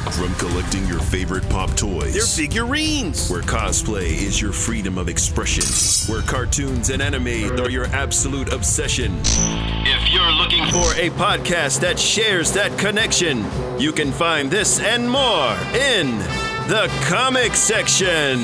From collecting your favorite pop toys. They're figurines! Where cosplay is your freedom of expression. Where cartoons and anime are your absolute obsession. If you're looking for a podcast that shares that connection, you can find this and more in the comic section.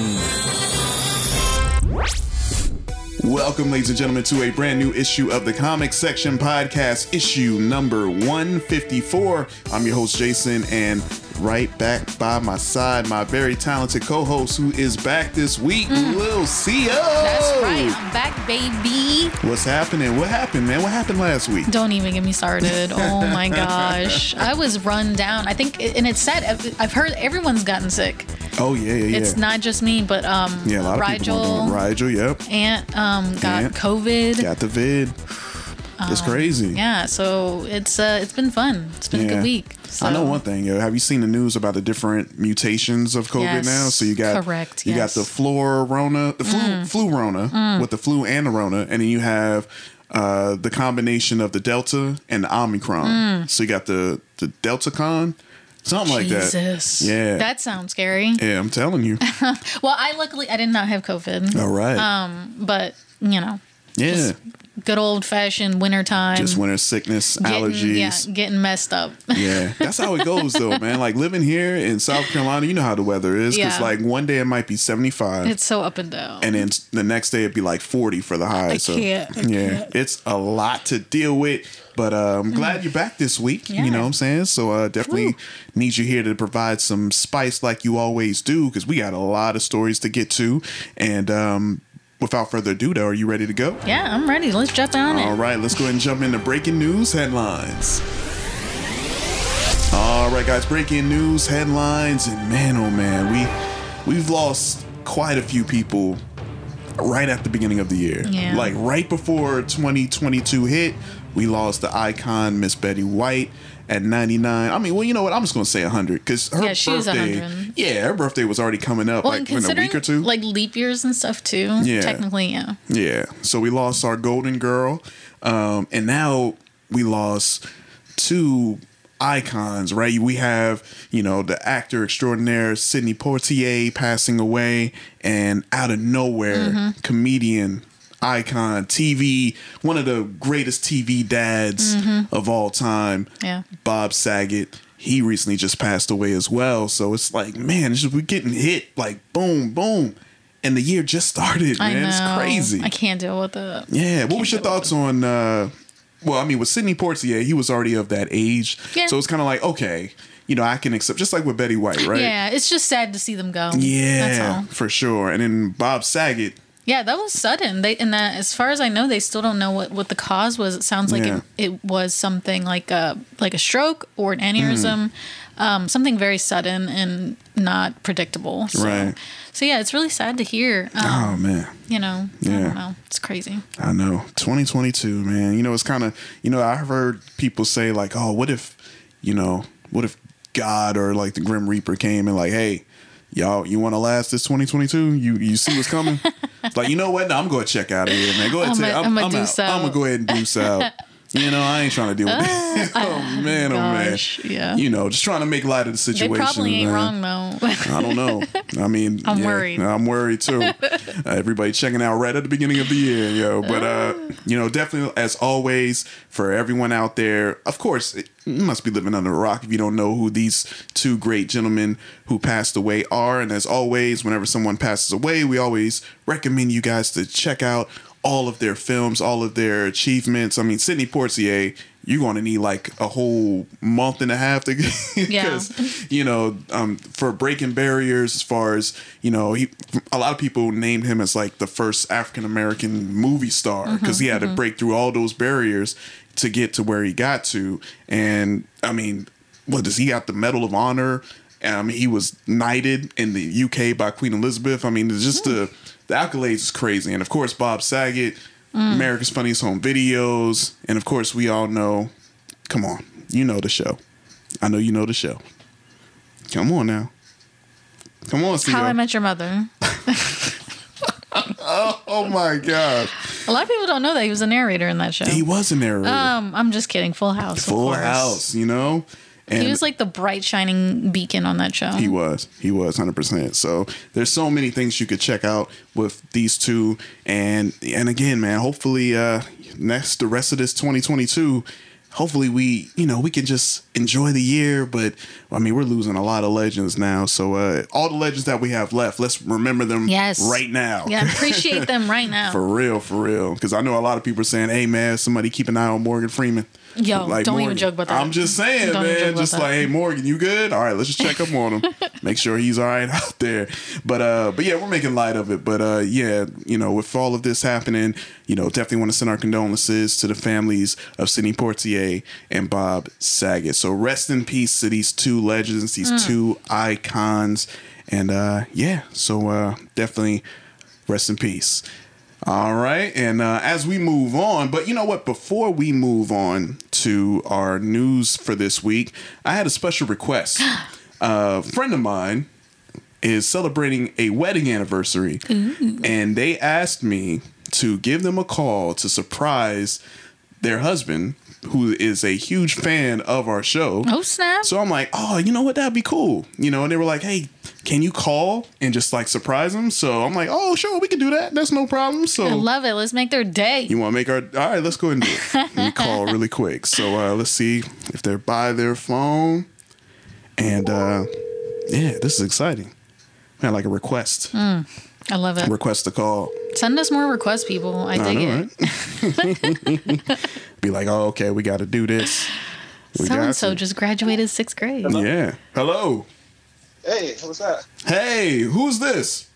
Welcome, ladies and gentlemen, to a brand new issue of the Comic Section Podcast, issue number 154. I'm your host, Jason, and right back by my side, my very talented co host who is back this week, Lil Xio That's right. I'm back, baby. What's happening? What happened, man? What happened last week? Don't even get me started. Oh my gosh. I was run down. I think, and it's sad. I've- heard everyone's gotten sick. Oh, yeah, yeah, yeah. It's not just me, but um, yeah, a lot of people. Rigel, Rigel, yep. Aunt um, got Aunt. COVID. Got the vid. It's crazy. Um, Yeah, so it's uh, it's been fun. It's been a good week. So. I know one thing, yo. Have you seen the news about the different mutations of COVID Yes, now? So you got correct, you yes. Mm. got the florona, the flu, flu rona with the flu and the rona, and then you have uh, the combination of the delta and the omicron. So you got the the delta con, something like that. Mm. Yeah. That sounds scary. Yeah, I'm telling you. Well, I luckily I did not have COVID, All right. Um, but you know, yeah. Good old fashioned wintertime. Just winter sickness, getting, allergies. Yeah, getting messed up. Yeah, that's how it goes, though, man. Like living here in South Carolina, you know how the weather is. Because Yeah. like one day it might be 75. it's so up and down. and then the next day it'd be like 40 for the high. I so can't, I yeah, can't. it's a lot to deal with. But uh, I'm glad you're back this week. You know what I'm saying? So uh, definitely need you here to provide some spice like you always do because we got a lot of stories to get to. And um, without further ado, though, are you ready to go? yeah, I'm ready. Let's jump on All it. right, let's go ahead and jump into breaking news headlines. All right, guys, breaking news headlines, and man, oh man, we we've lost quite a few people right at the beginning of the year. Yeah. Like right before 2022 hit, we lost the icon Miss Betty White at 99. I mean, well, you know what? I'm just gonna say 100 because her Yeah, birthday. Yeah, her birthday was already coming up Well, like in a week or two. like leap years and stuff too. Yeah. Technically, yeah. Yeah. So we lost our golden girl. Um, and now we lost two icons, right? We have, you know, the actor extraordinaire Sidney Poitier passing away, and out of nowhere, comedian icon, TV, one of the greatest TV dads of all time, Yeah. Bob Saget. He recently just passed away as well. So it's like, man, it's just, we're getting hit like boom, boom. And the year just started, I man. know. It's crazy. I can't deal with it. Yeah. What was your thoughts on? uh Well, I mean, with Sidney Poitier, he was already of that age, Yeah. so it's kind of like okay, you know, I can accept. Just like with Betty White, right? Yeah, it's just sad to see them go. Yeah, That's all. for sure. And then Bob Saget. Yeah, that was sudden. They and that, as far as I know, they still don't know what, what the cause was. It sounds like Yeah. it, it was something like a like a stroke or an aneurysm, um, something very sudden and not predictable. So, Right. So yeah, it's really sad to hear. Um, Oh man, you know, I Yeah. don't know. It's crazy. I know. 2022, man. You know, it's kind of you know I've heard people say like, oh, what if, you know, what if God or like the Grim Reaper came and like, hey. Y'all, you want to last this 2022? You you see what's coming? it's like you know what? No, I'm going to check out of here, man. Go ahead, I'ma- take, I'm, I'ma I'm. I'm go ahead and do out. You know, I ain't trying to deal with that. oh man, oh man. Yeah. You know, just trying to make light of the They situation. probably ain't man. wrong though. I don't know. I mean, I'm yeah, worried. I'm worried too. uh, everybody checking out right at the beginning of the year, yo. But uh, you know, definitely as always for everyone out there. Of course, it, you must be living under a rock if you don't know who these two great gentlemen who passed away are. And as always, whenever someone passes away, we always recommend you guys to check out all of their films, all of their achievements. I mean, Sidney Poitier, you're going to need like a whole month and a half to because you know um, for breaking barriers as far as you know he a lot of people named him as like the first African American movie star because he had to break through all those barriers to get to where he got to. And I mean what does he got the Medal of Honor? Um, he was knighted in the UK by Queen Elizabeth. I mean it's just the the accolades is crazy and of course Bob Saget America's Funniest Home Videos, and of course, we all know. Come on, you know the show. I know you know the show. Come on now. Come on, How I Met Your Mother. Oh my God, A lot of people don't know that he was a narrator in that show. he was a narrator. Um, I'm just kidding. Full House. Full. House, you know. And He was like the bright shining beacon on that show. He was. He was 100%. So there's so many things you could check out with these two and and again, man, hopefully uh next the rest of this 2022 hopefully we, you know, we can just enjoy the year, but I mean, we're losing a lot of legends now. So uh all the legends that we have left, let's remember them Yes. right now. Yeah, appreciate them right now. For real, for real. Because I know a lot of people are saying, "Hey, man, somebody keep an eye on Morgan Freeman." Yo, like don't even joke about that. I'm just saying, Don't man. Just that. like, hey, Morgan, you good? All right, let's just check up on him, make sure he's all right out there. But uh, but yeah, we're making light of it. But uh, yeah, you know, with all of this happening, you know, definitely want to send our condolences to the families of Sidney Poitier and Bob Saget. So rest in peace to these two legends, these Mm. two icons, and uh, yeah, so uh, definitely rest in peace. All right, and uh, as we move on, but you know what? Before we move on to our news for this week, I had a special request. a friend of mine is celebrating a wedding anniversary, and they asked me to give them a call to surprise their husband, who is a huge fan of our show. oh snap! So I'm like, oh, you know what? That'd be cool. You know, and they were like, hey, can you call and just like surprise them? So I'm like, oh, sure, we can do that. That's no problem. So I love it. Let's make their day. you want to make our all right? Let's go ahead and do it. Me call really quick. So uh, let's see if they're by their phone. And uh, yeah, this is exciting. Man, like a request, I love it. request to call. Send us more requests, people. I I dig know, it. right? Be like, oh, okay, we got to do this. So and so just graduated sixth grade. Yeah. Hello. Hey, what's up? Hey, who's this?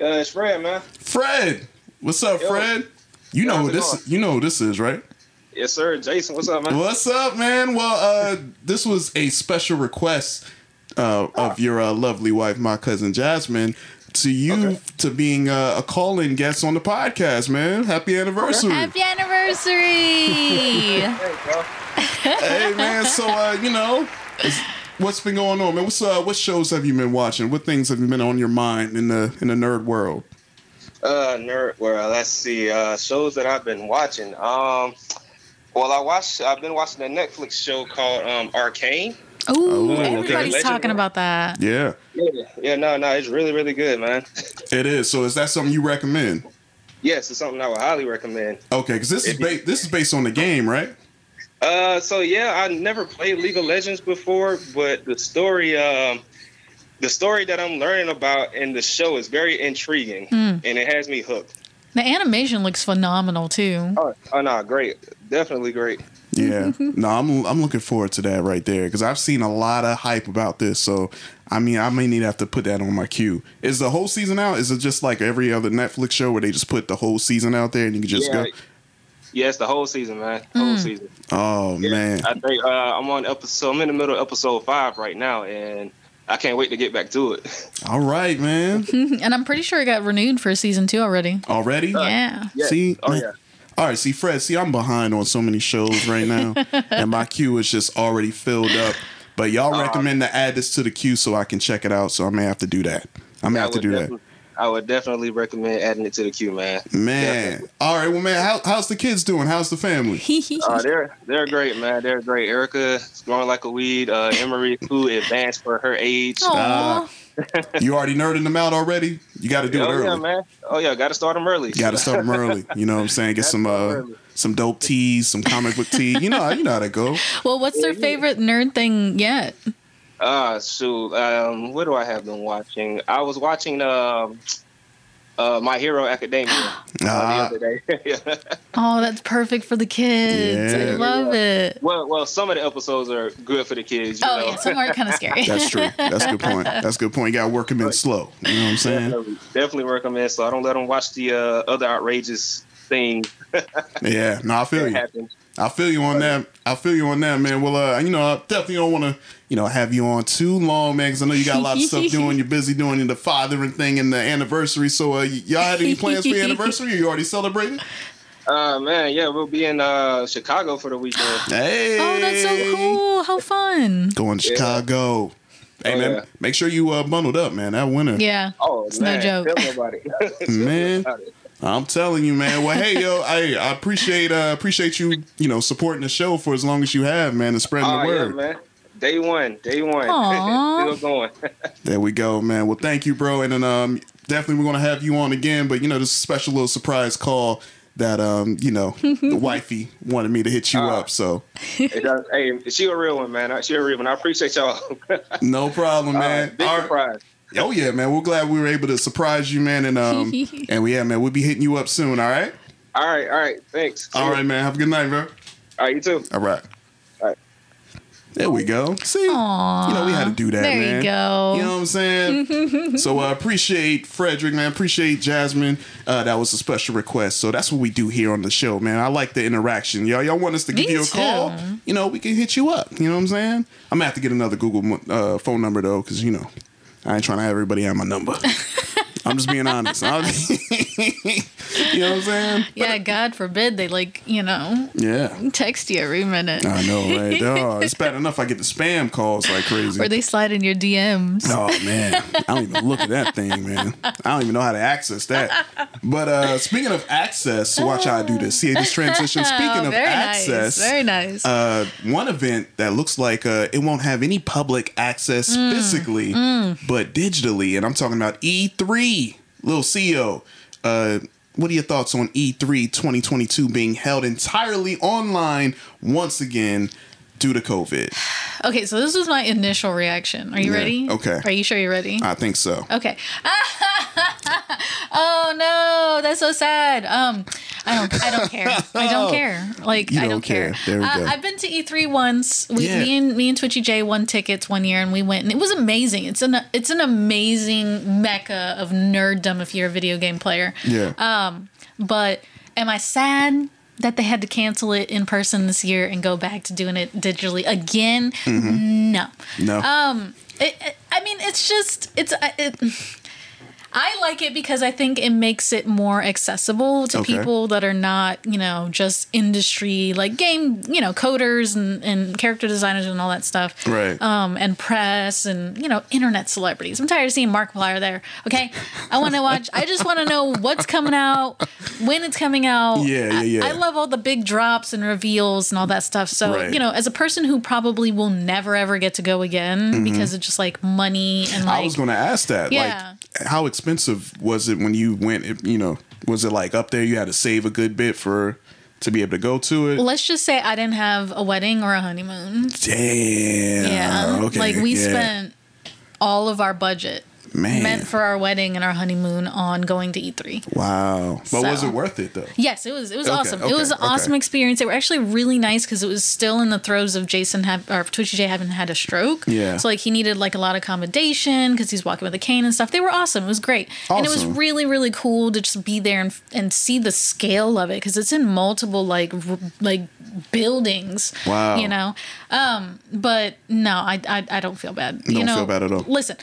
Uh, it's Fred, man. Fred. What's up, Yo. Fred? You know who this. going? You know who this is, right? Yes, sir. Jason, what's up, man? What's up, man? Well, uh, this was a special request uh, of your uh, lovely wife, my cousin Jasmine, to you Okay. to being uh, a call-in guest on the podcast, man. Happy anniversary! Happy anniversary! Hey, bro. hey, man. So, uh, you know, is- what's been going on, man? What's uh, what shows have you been watching? What things have been on your mind in the in the nerd world? Uh, nerd. world. let's see. Uh, shows that I've been watching. Um, well, I watched. I've been watching a Netflix show called um Arcane. Ooh, okay. everybody's Legend. talking about that. Yeah, Yeah, yeah. No, no, it's really, really good, man. it is. So, is that something you recommend? yes, it's something I would highly recommend. Okay, because this is ba- this is based on the game, right? Uh, so yeah, I never played League of Legends before, but the story, um, the story that I'm learning about in the show is very intriguing, and it has me hooked. The animation looks phenomenal too. Oh, oh no, great, definitely great. Yeah, no, I'm I'm looking forward to that right there because I've seen a lot of hype about this. So I mean, I may need to have to put that on my queue. Is the whole season out? Is it just like every other Netflix show where they just put the whole season out there and you can just yeah, go? Yes, the whole season, man, whole season. Oh Yeah, man, I think uh, I'm on episode. I'm in the middle of episode five right now, and I can't wait to get back to it. all right, man. And I'm pretty sure it got renewed for season two already. Already? Yeah. Yeah. See, Oh man. yeah. All right, see, Fred. See, I'm behind on so many shows right now, and my queue is just already filled up. But y'all Uh, recommend to add this to the queue so I can check it out. So I may have to do that. I may I have to do that. Definitely- I would definitely recommend adding it to the queue, man. Man. Definitely. All right. Well, man, how, how's the kids doing? How's the family? Uh, they're they're great, man. They're great. Erica is growing like a weed. Uh, Emery, who advanced for her age. Aw. You already nerding them out already? You got to do it oh early. yeah, man. Oh yeah, got to start them early. Got to start them early. You know what I'm saying? Get some uh, some dope teas, some comic book tea. You know, you know how that go. Well, what's their favorite nerd thing yet? Ah, shoot. Um, what do I have been watching? I was watching um, uh, My Hero Academia uh, Ah. the other day. Yeah. Oh, that's perfect for the kids. I Yeah. love it. well, well, some of the episodes are good for the kids. You Oh know? yeah, some are kind of scary. That's true. That's a good point. That's a good point. You got to work them in slow. You know what I'm saying? Definitely, definitely recommend. So I don't let them watch the uh, other outrageous thing Yeah. No, I feel you. happens. I feel you on that. I feel you on that, man. Well, uh, you know, I definitely don't want to, you know, have you on too long, man, because I know you got a lot of stuff doing. You're busy doing the fathering thing and the anniversary. So, uh, y- y'all had any plans for your anniversary? Or you already celebrated? Uh, man, yeah, we'll be in uh, Chicago for the weekend. Hey. Oh, that's so cool. How fun. Going to Yeah. Chicago. Hey Oh, man, yeah. make sure you uh, bundled up, man. That winter. Yeah. Oh, Yeah. It's no joke. Tell nobody. Tell Man. Nobody. I'm telling you, man. Well, hey, yo, I, I appreciate uh, appreciate you, you know, supporting the show for as long as you have, man, and spreading Oh, the yeah, word. man. Day one, day one. Still going. There we go, man. Well, thank you, bro. And then um, definitely we're gonna have you on again. But you know, this special little surprise call that um, you know, the wifey wanted me to hit you Ah. up. So It does- hey, she a real one, man. She a real one. I appreciate y'all. no problem, Uh, man. big All right. Surprise. Oh yeah, man. We're glad we were able to surprise you, man. And um, and we yeah, man. We'll be hitting you up soon. All right. All right, all right. Thanks. See All you. right, man. Have a good night, bro. All right, you too. All right. All right. There we go. See, you know we had to do that, There man. you go. You know what I'm saying? so I uh, appreciate Frederick, man. Appreciate Jasmine. Uh, that was a special request. So that's what we do here on the show, man. I like the interaction. Y'all, y'all want us to give Me you a too. call? You know, we can hit you up. You know what I'm saying? I'm gonna have to get another Google uh, phone number though, because you know, I ain't trying to have everybody have my number. I'm just being honest. You know what I'm saying? Yeah, God forbid they like, you know, Yeah. text you every minute. I know, right? Oh, it's bad enough I get the spam calls like crazy. Or they slide in your DMs. Oh man, I don't even look at that thing, man. I don't even know how to access that. But uh speaking of access, watch how I do this. See this transition. Speaking of Very access, nice. Very nice. uh, one event that looks like uh, it won't have any public access Mm. physically, but digitally, and I'm talking about E3. Little Xio, uh, what are your thoughts on E E3 2022 being held entirely online once again due to COVID? okay, so this was my initial reaction. Are you Yeah, ready? okay. Are you sure you're ready? I think so. Okay. oh no, that's so sad. Um, I don't. I don't care. I don't care. Like You I don't don't care. care. There we Uh, go. I've been to E3 once. We, Yeah. me and me and Twitchy J won tickets one year, and we went, and it was amazing. It's an it's an amazing mecca of nerddom if you're a video game player. Yeah. Um, but am I sad? That they had to cancel it in person this year and go back to doing it digitally again? No. no. Um, it, it- I mean, it's just it's uh, it. I like it because I think it makes it more accessible to Okay. people that are not, you know, just industry like game, you know, coders and, and character designers and all that stuff. Right. Um, and press and, you know, internet celebrities. I'm tired of seeing Markiplier there. Okay. I want to watch, I just want to know what's coming out, when it's coming out. Yeah, yeah, yeah. I, I love all the big drops and reveals and all that stuff. So, Right. you know, as a person who probably will never ever get to go again because of just like money and like Mm-hmm. I was going to ask that. Yeah. Like, how expensive was it when you went? You know, was it like up there? You had to save a good bit for to be able to go to it. let's just say I didn't have a wedding or a honeymoon. Damn. Yeah. Okay. like we yeah. spent all of our budget Man. meant for our wedding and our honeymoon on going to E3. Wow. But was it worth it though? Yes, it was. It was Okay, awesome. okay, it was an okay. awesome experience. They were actually really nice because it was still in the throes of Jason have or Twitchy J having had a stroke. Yeah. So like he needed like a lot of accommodation because he's walking with a cane and stuff. They were awesome. It was great, Awesome. and it was really really cool to just be there and and see the scale of it because it's in multiple like r- like buildings. Wow. You know. Um. But no, I I, I don't feel bad. you Don't know, feel bad at all. Listen.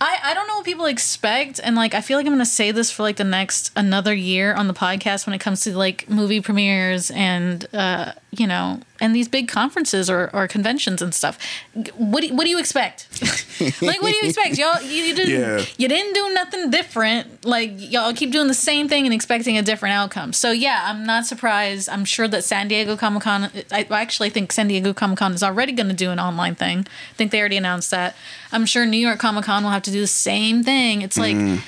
I, I don't know what people expect and like I feel like I'm gonna say this for like the next another year on the podcast when it comes to like movie premieres and uh you know and these big conferences or, or conventions and stuff. What do, what do you expect? like what do you expect? Y'all you, you didn't Yeah. you didn't do nothing different. Like y'all keep doing the same thing and expecting a different outcome. So yeah, I'm not surprised. I'm sure that San Diego Comic Con I I actually think San Diego Comic Con is already gonna do an online thing. I think they already announced that. I'm sure New York Comic Con will have to do the same thing. It's like th-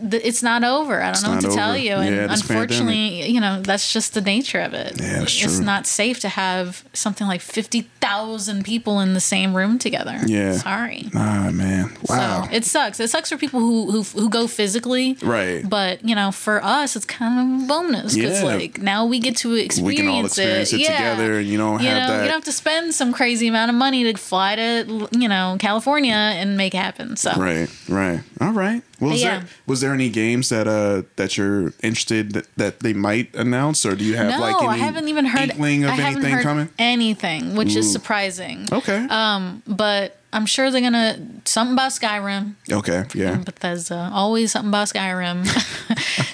it's not over. I don't know what to tell you. And Yeah, unfortunately, you know, that's just the nature of it. Yeah, that's it's not safe to have something like 50,000 people in the same room together. Yeah. Sorry. Ah man. Wow. So it sucks. It sucks for people who who, who go physically. Right. But you know, for us, it's kind of a bonus because Yeah. like now we get to experience we can all experience it, Yeah. together, and you don't You have know, that. you don't have to spend some crazy amount of money to fly to you know California and make it happen. So Right, right. All right. Well, was Yeah. there was there any games that uh that you're interested that, that they might announce, or do you have no, like any I haven't even heard inkling of I haven't anything heard coming? anything, which is surprising. Okay. Um, but I'm sure they're gonna something about Skyrim. okay. Yeah. Bethesda. Always something about Skyrim.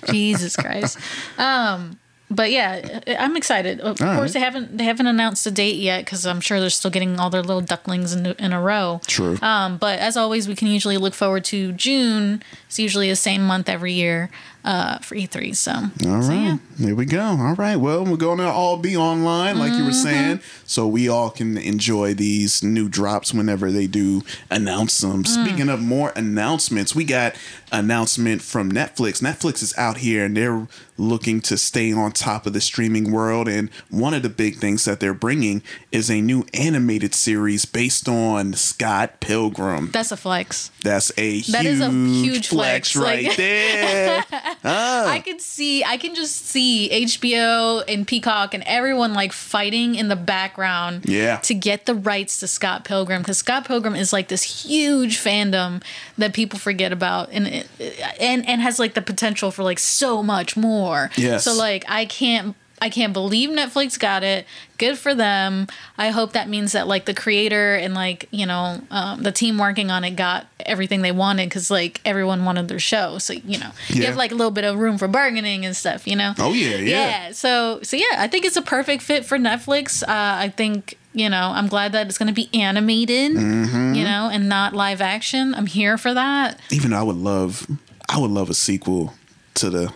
Jesus Christ. Um, but yeah, I'm excited. Of All course, right. they haven't they haven't announced a date yet because I'm sure they're still getting all their little ducklings in, in a row. True. Um, but as always, we can usually look forward to June. It's usually the same month every year uh, for E3. So, All so, right, yeah. there we go. All right, well, we're going to all be online, like you were Mm-hmm. saying, so we all can enjoy these new drops whenever they do announce them. Mm. Speaking of more announcements, we got announcement from Netflix. Netflix is out here and they're looking to stay on top of the streaming world, and one of the big things that they're bringing is a new animated series based on Scott Pilgrim. That's a flex. That's a That huge, is a huge flex, flex, right like- there. Oh. I could see, I can just see HBO and Peacock and everyone like fighting in the background Yeah. to get the rights to Scott Pilgrim because Scott Pilgrim is like this huge fandom that people forget about and and and has like the potential for like so much more. Yes. So like I can't I can't believe Netflix got it. Good for them. I hope that means that like the creator and like you know um, the team working on it got everything they wanted because like everyone wanted their show. So you know you have like a little bit of room for bargaining and stuff. You know. Oh, yeah, yeah. So so yeah, I think it's a perfect fit for Netflix. Uh, I think you know I'm glad that it's going to be animated. Mm-hmm. You know, and not live action. I'm here for that. even though I would love, I would love a sequel to the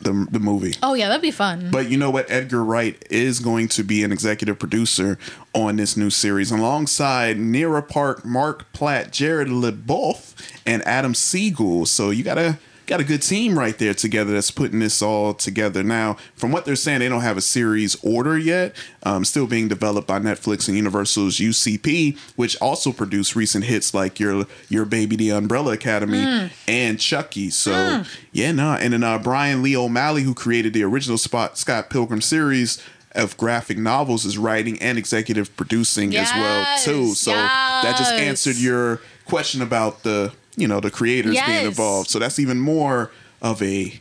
the, the movie. Oh yeah, that'd be fun. But you know what? Edgar Wright is going to be an executive producer on this new series alongside Nira Park, Mark Platt, Jared LeBoff, and Adam Siegel. So you got a got a good team right there together that's putting this all together. Now, from what they're saying, they don't have a series order yet. Um, still being developed by Netflix and Universal's UCP, which also produced recent hits like your your baby, The Umbrella Academy, and Chucky. So yeah, no, and then uh, Brian Lee O'Malley, who created the original Spot Scott Pilgrim series of graphic novels, is writing and executive producing as well too. Yes, So that just answered your question about the you know the creators being involved. So that's even more of a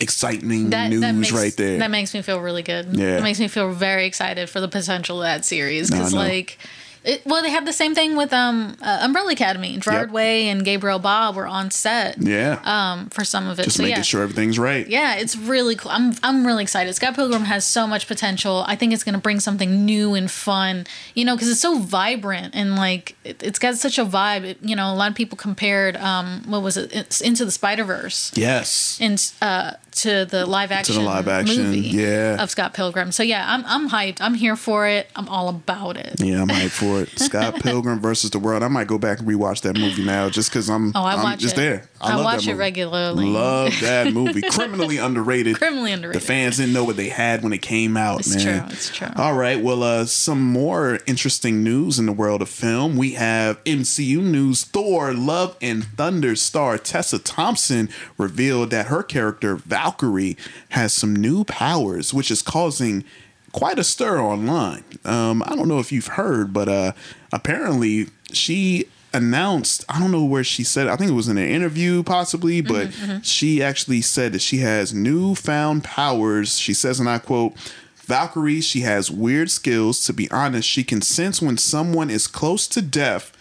exciting that, news that makes, right there. That makes me feel really good. Yeah. It makes me feel very excited for the potential of that series No, because, know. like, it, well, they had the same thing with um uh, Umbrella Academy. Gerard Yep. Way and Gabriel Bá were on set yeah, um for some of it. just so making yeah. sure everything's right. Yeah, it's really cool. I'm I'm really excited. Scott Pilgrim has so much potential. I think it's going to bring something new and fun. You know, because it's so vibrant and like it, it's got such a vibe. It, you know, a lot of people compared um what was it? It's Into the Spider Verse Yes. and uh to the live action To the live action, movie yeah. of Scott Pilgrim. So yeah, I'm I'm hyped. I'm here for it. I'm all about it. Yeah, I'm hyped for it. Scott Pilgrim versus the World. I might go back and rewatch that movie now just because I'm, Oh, I watch just it. there. I love watch it regularly. Love that movie. Criminally underrated. Criminally underrated. The fans didn't know what they had when it came out, It's man. true, it's true. All right. Well, uh, some more interesting news in the world of film. We have MCU news. Thor: Love and Thunder star Tessa Thompson revealed that her character Valkyrie has some new powers, which is causing quite a stir online. Um, I don't know if you've heard, but uh, apparently she announced i don't know where she said i think it was in an interview possibly but she actually said that she has newfound powers. She says and i quote valkyrie she has weird skills. To be honest she can sense when someone is close to death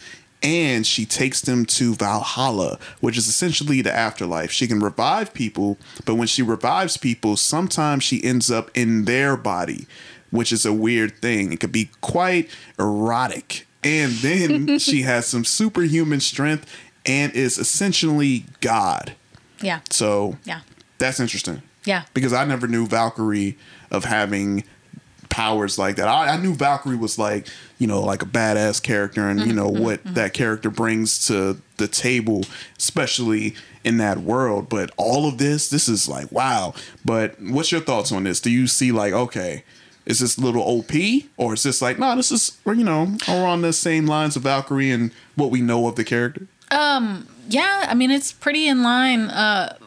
and she takes them to Valhalla, which is essentially the afterlife. She can revive people, but when she revives people, sometimes she ends up in their body, which is a weird thing. It could be quite erotic. And then she has some superhuman strength and is essentially God. Yeah. So Yeah. that's interesting Yeah. because I never knew Valkyrie of having powers like that. I, I knew Valkyrie was like, you know, like a badass character and, you know, what that character brings to the table, especially in that world. But all of this, this is like, wow. But what's your thoughts on this? Do you see like, okay, is this a little OP or is this like, no, this is, you know, we're on the same lines of Valkyrie and what we know of the character? Um, yeah, I mean it's pretty in line. Uh,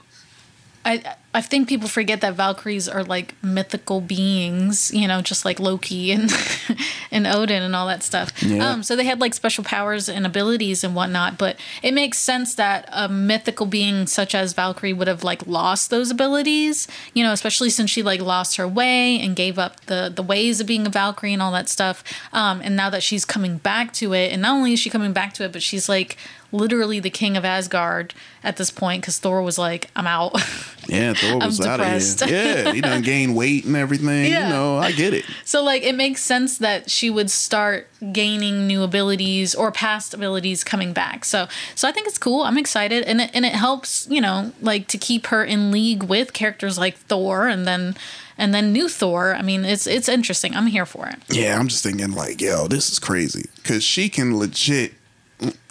I I think people forget that Valkyries are like mythical beings, you know, just like Loki and and Odin and all that stuff. Yeah. Um, so they had like special powers and abilities and whatnot. But it makes sense that a mythical being such as Valkyrie would have like lost those abilities, you know, especially since she like lost her way and gave up the the ways of being a Valkyrie and all that stuff. Um, and now that she's coming back to it, and not only is she coming back to it, but she's like literally the king of Asgard at this point because Thor was like, I'm out. Yeah, Thor was out of here. Yeah, he done gained weight and everything. Yeah. You know, I get it. So like it makes sense that she would start gaining new abilities or past abilities coming back. So so I think it's cool. I'm excited and it, and it helps, you know, like to keep her in league with characters like Thor and then and then new Thor. I mean, it's it's interesting. I'm here for it. Yeah, I'm just thinking like, yo, this is crazy because she can legit,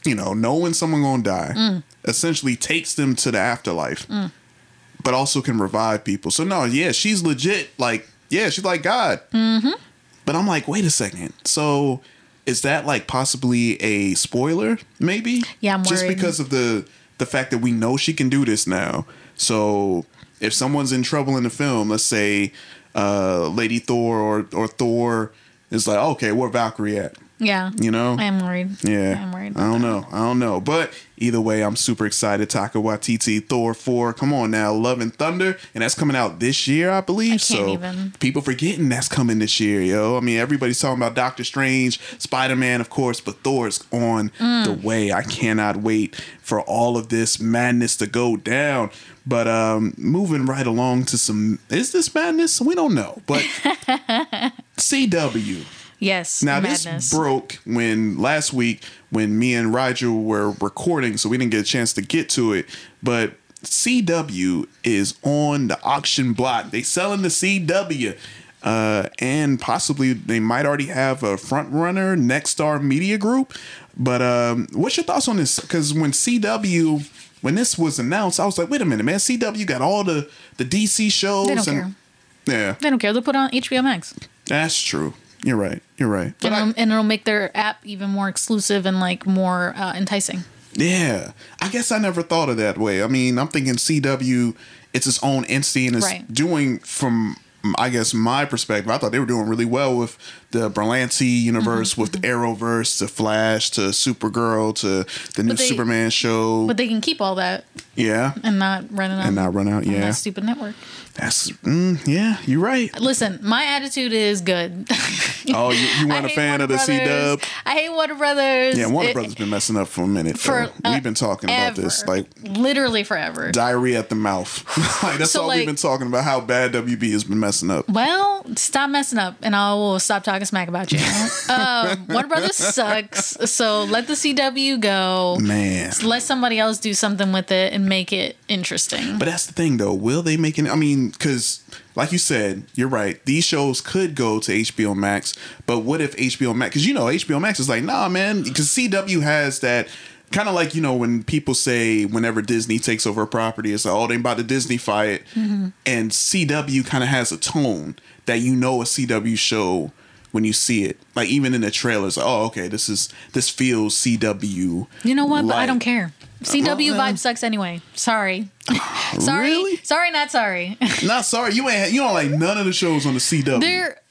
you know, know when someone gonna die, Mm. essentially takes them to the afterlife, but also can revive people. So no, yeah, she's legit. Like, yeah, she's like God. Mm-hmm. But I'm like, wait a second. So is that like possibly a spoiler? Maybe. Yeah, I'm just worried. because of the the fact that we know she can do this now. So if someone's in trouble in the film, let's say uh Lady Thor or or Thor is like, okay, where Valkyrie at? Yeah. You know? I am worried. Yeah. I'm worried. I don't know. I don't know. But either way, I'm super excited. Taika Waititi, Thor 4. Come on now. Love and Thunder. And that's coming out this year, I believe. can't so even. people forgetting that's coming this year, yo. I mean, everybody's talking about Doctor Strange, Spider Man, of course, but Thor's on Mm. the way. I cannot wait for all of this madness to go down. But um moving right along to some is this madness? We don't know. But CW. Yes. Now madness. this broke when last week when me and Rigel were recording, so we didn't get a chance to get to it. But CW is on the auction block. They selling the CW. Uh, and possibly they might already have a front runner, Nexstar Media Group. But um, what's your thoughts on this? Because when CW, when this was announced, I was like, wait a minute, man, CW got all the the DC shows. They don't and, Yeah, They don't care. They'll put on HBO Max. that's true. You're right. You're right. But And, I- it'll, and it'll make their app even more exclusive and like more uh, enticing. Yeah, I guess I never thought of that way. I mean, I'm thinking CW, it's its own entity and it's Right. doing from I guess my perspective. I thought they were doing really well with the Berlanti universe, Mm-hmm, with the Arrowverse, to Flash, to Supergirl, to the new they- Superman show. But they can keep all that yeah, and not run it on, and not run out. Yeah, that stupid network. that's mm, yeah. You're right. Listen, my attitude is good. Oh, you, you weren't a fan Warner of the C Dub. I hate Warner Brothers. Yeah, Warner It- Brothers been messing up for a minute. for uh, We've been talking about this like literally forever. diarrhea at the mouth. like that's So, all we've been talking about. How bad WB has been messing up. Well, stop messing up, and I will stop talking smack about you. um, Warner Brothers sucks, so let the CW go. Man. Let somebody else do something with it and make it interesting. But that's the thing, though. Will they make it? I mean, because like you said, you're right. These shows could go to HBO Max, but what if HBO Max? Because you know, HBO Max is like, nah, man. Because CW has that kind of like you know when people say whenever Disney takes over a property, it's like, oh, they about to Disneyfy it, and CW kind of has a tone that you know a CW show when you see it. Like even in the trailers, like, oh, okay, this is this feels CW. you know what? But I don't care. CW vibe sucks anyway. Sorry. Ah, sorry. Really? Sorry, not sorry. Not sorry, you ain't you don't like none of the shows on the CW.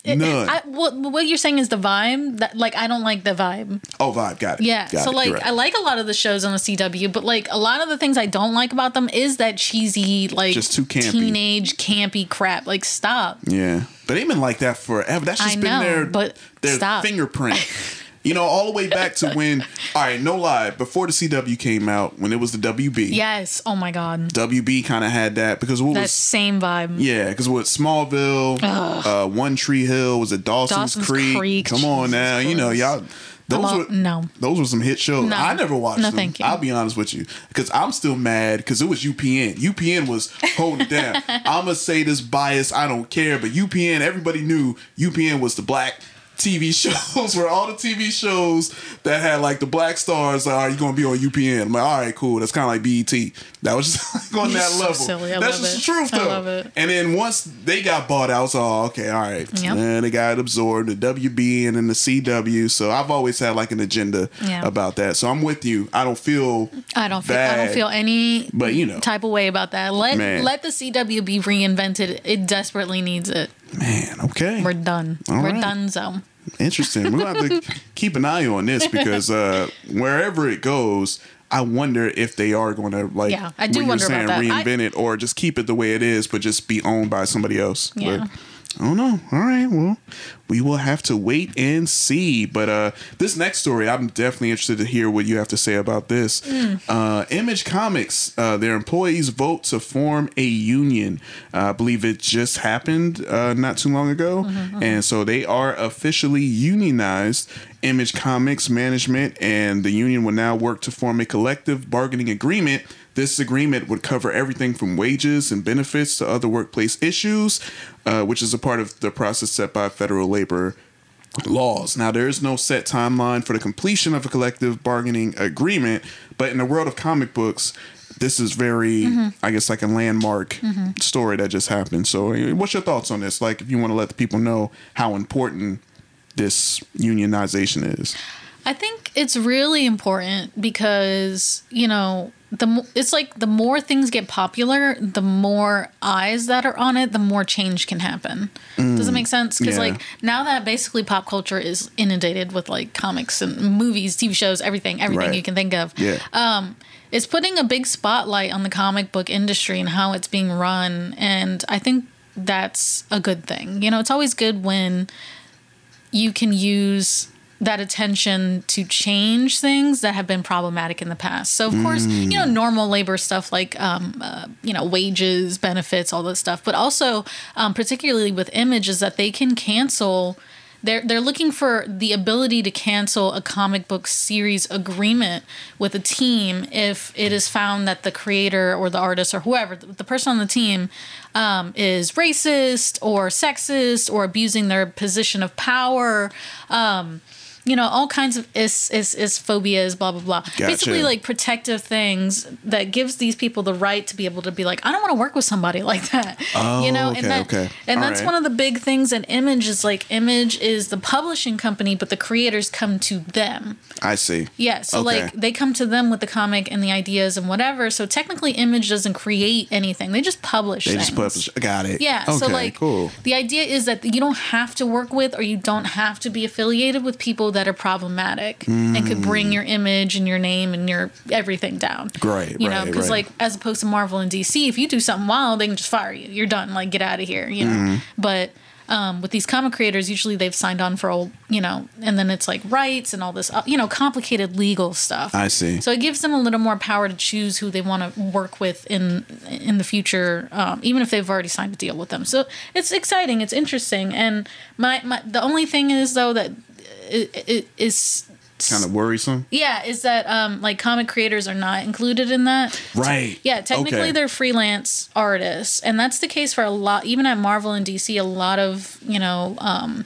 None. I, what, what you're saying is the vibe that like I don't like the vibe. Oh, vibe. Got it. Yeah. Got so it. like right. I like a lot of the shows on the CW, but like a lot of the things I don't like about them is that cheesy like Just too campy. teenage campy crap. Like stop. yeah, but they've been like that forever. That's just I been know, their but their stop. fingerprint. you know, all the way back to when. all right, no lie. Before the CW came out, when it was the WB, Yes. Oh my god. WB kind of had that because what That was same vibe. yeah, because what Smallville, uh, One Tree Hill was it Dawson's, Dawson's Creek? Creek, Come on Jesus now, you know y'all. Those were no. Those were some hit shows. No. I never watched No, them. thank you. I'll be honest with you because I'm still mad because it was UPN. UPN was holding it down. I'm gonna say this bias. I don't care, but UPN. Everybody knew UPN was the black. TV shows where all the TV shows that had like the black stars are you gonna be on UPN? I'm like, all right, cool. That's kind of like BET. That was just like on You're that so level. silly. I That's just it. the truth though. And then once they got bought out, so oh, okay, all right. Yep. And they got absorbed, the WB and then the CW. So I've always had like an agenda Yeah. about that. So I'm with you. I don't feel I don't feel I don't feel any But you know, type of way about that. Let Man. let the CW be reinvented. It desperately needs it. man, okay. We're done. All We're right. done so. Interesting. We're gonna have to keep an eye on this because uh wherever it goes, I wonder if they are going to like Yeah, I do wonder about saying, that. I- reinvent it or just keep it the way it is, but just be owned by somebody else. Yeah. But I don't know. All right. Well, we will have to wait and see. But uh, this next story, I'm definitely interested to hear what you have to say about this. Uh, Image Comics, uh, their employees vote to form a union. Uh, I believe it just happened uh, not too long ago, and so they are officially unionized. Image Comics management and the union will now work to form a collective bargaining agreement. This agreement would cover everything from wages and benefits to other workplace issues, uh, which is a part of the process set by federal labor laws. Now, there is no set timeline for the completion of a collective bargaining agreement, but in the world of comic books, this is very, I guess, like a landmark story that just happened. So, uh, what's your thoughts on this? Like, if you want to let the people know how important this unionization is. I think it's really important because you know the mo- it's like the more things get popular, the more eyes that are on it, the more change can happen. Does it make sense? Because yeah. like now that basically pop culture is inundated with like comics and movies, TV shows, everything, everything Right. you can think of. Yeah. Um, it's putting a big spotlight on the comic book industry and how it's being run, and I think that's a good thing. You know, it's always good when you can use that attention to change things that have been problematic in the past. So of course, you know, normal labor stuff like um, uh, you know wages, benefits, all this stuff, but also um, particularly with images that they can cancel. They're they're looking for the ability to cancel a comic book series agreement with a team if it is found that the creator or the artist or whoever the the person on the team um, is racist or sexist or abusing their position of power. Um, you know, all kinds of is is is phobias, blah blah blah. Basically, like protective things that gives these people the right to be able to be like, I don't want to work with somebody like that. you know, Oh, okay, and that, okay. and All that's right. one of the big things in Image is like Image is the publishing company, but the creators come to them. I see. Yeah, so Okay. like they come to them with the comic and the ideas and whatever. So technically, Image doesn't create anything; they just publish. It. They just things. publish. Got it. Yeah, Okay, so like cool. the idea is that you don't have to work with or you don't have to be affiliated with people that are problematic and could bring your image and your name and your everything down. Right, You know, because right. like as opposed to Marvel and DC, if you do something wild, they can just fire you. You're done. Like get out of here. You know. Mm-hmm. But um, with these comic creators, usually they've signed on for all you know, and then it's like rights and all this uh, you know complicated legal stuff. I see. So it gives them a little more power to choose who they want to work with in in the future, um, even if they've already signed a deal with them. So it's exciting, it's interesting, and my, my the only thing is though that it, is Kind of worrisome. yeah is that um, like comic creators are not included in that. Right. Yeah, technically Okay. they're freelance artists, and that's the case for a lot. Even at Marvel and DC, a lot of you know um,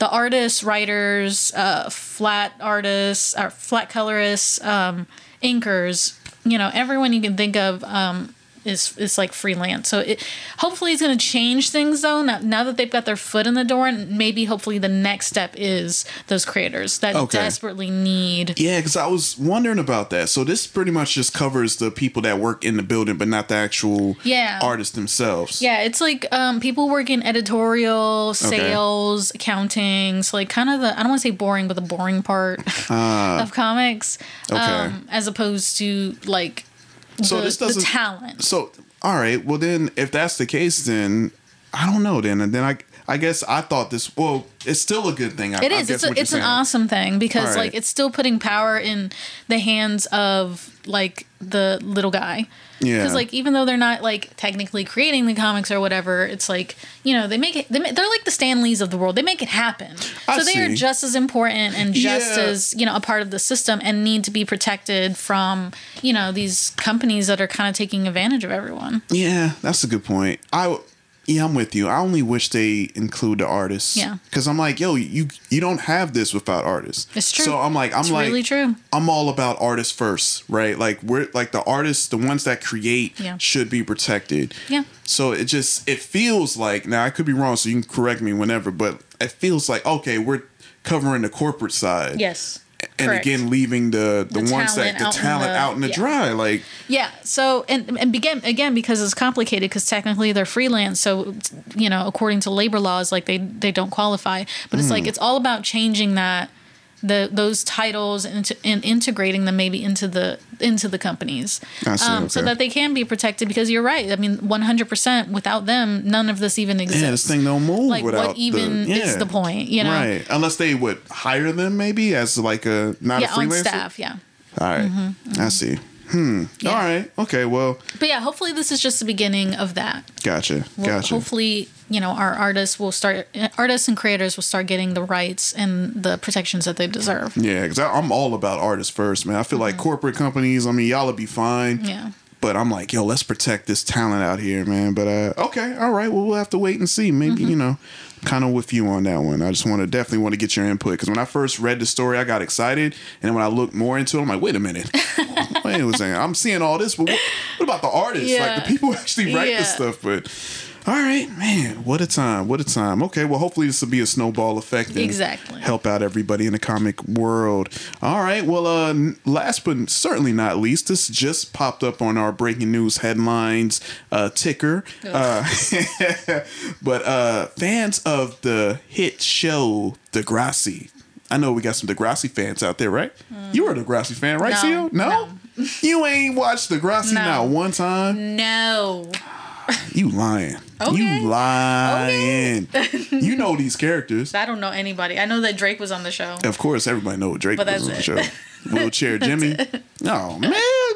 the artists, writers, uh, flat artists, or flat colorists, um, inkers. You know, everyone you can think of. Um, is, is like freelance, so it hopefully it's going to change things though. Now, now that they've got their foot in the door, and maybe hopefully the next step is those creators that Okay. desperately need Yeah, because I was wondering about that. So this pretty much just covers the people that work in the building, but not the actual Yeah. artists themselves. Yeah, it's like um, people work in editorial, sales, accounting. So like kind of the I don't want to say boring, but the boring part of comics. Okay. um, as opposed to like So the, this doesn't. talent. So all right, well then, if that's the case, then I don't know. Then and then I I guess I thought this. Well, it's still a good thing. I, It I guess It's a, it's an awesome thing because right. like it's still putting power in the hands of like the little guy. Yeah. Because like even though they're not like technically creating the comics or whatever, it's like you know they make it. They, ma- they're like the Stanleys of the world. They make it happen. I so they are just as important and just Yeah. as you know a part of the system and need to be protected from you know these companies that are kind of taking advantage of everyone. Yeah, that's a good point. I yeah, I'm with you. I only wish they include the artists. Yeah. because I'm like, yo, you you don't have this without artists. It's true. So I'm like, I'm It's like, really true. I'm all about artists first, right? Like we're like the artists, the ones that create Yeah. should be protected. Yeah. So it just it feels like now I could be wrong, so you can correct me whenever, but it feels like okay, we're covering the corporate side. Yes. And correct. again, leaving the the, The ones that the out in talent the- out in the yeah. dry, like Yeah. So and and begin again because it's complicated because technically they're freelance. So you know, according to labor laws, like they they don't qualify. But it's Hmm. like it's all about changing that the those titles into and integrating them maybe into the into the companies, see, um, so that they can be protected. Because you're right. I mean, 100 percent without them, none of this even exists. Yeah, this thing don't move like without what even the, yeah. is the point? You know, Right. Unless they would hire them maybe as like a not yeah, a on freelancer. staff, yeah. All right. I see. Hmm. Yeah. All right. Okay. Well, But yeah, hopefully this is just the beginning of that. gotcha. Well, Gotcha. Hopefully, you know, our artists will start, artists and creators will start getting the rights and the protections that they deserve. Yeah, because I'm all about artists first, man. I feel like corporate companies, I mean, y'all will be fine. Mm-hmm. Yeah. But I'm like, yo, let's protect this talent out here, man. But uh, okay, all right. Well, we'll have to wait and see. Maybe Mm-hmm. you know, kind of with you on that one. I just want to definitely want to get your input because when I first read the story, I got excited, and then when I looked more into it, I'm like, wait a minute, wait a second. I'm seeing all this, but what, what about the artists? Like the people actually write Yeah. this stuff, but. All right, man. What a time! What a time. Okay, well, hopefully this will be a snowball effect. Exactly. Help out everybody in the comic world. All right. Well, uh, last but certainly not least, this just popped up on our breaking news headlines uh, ticker. Uh, but uh, fans of the hit show Degrassi. I know we got some Degrassi fans out there, right? You are a Degrassi fan, right, No, Seal? No? you ain't watched Degrassi No. not one time. No. You lying. Okay. You lying. you know these characters. I don't know anybody. I know that Drake was on the show. Of course, everybody know Drake But was on that's the it. show. Wheelchair Jimmy. Oh man!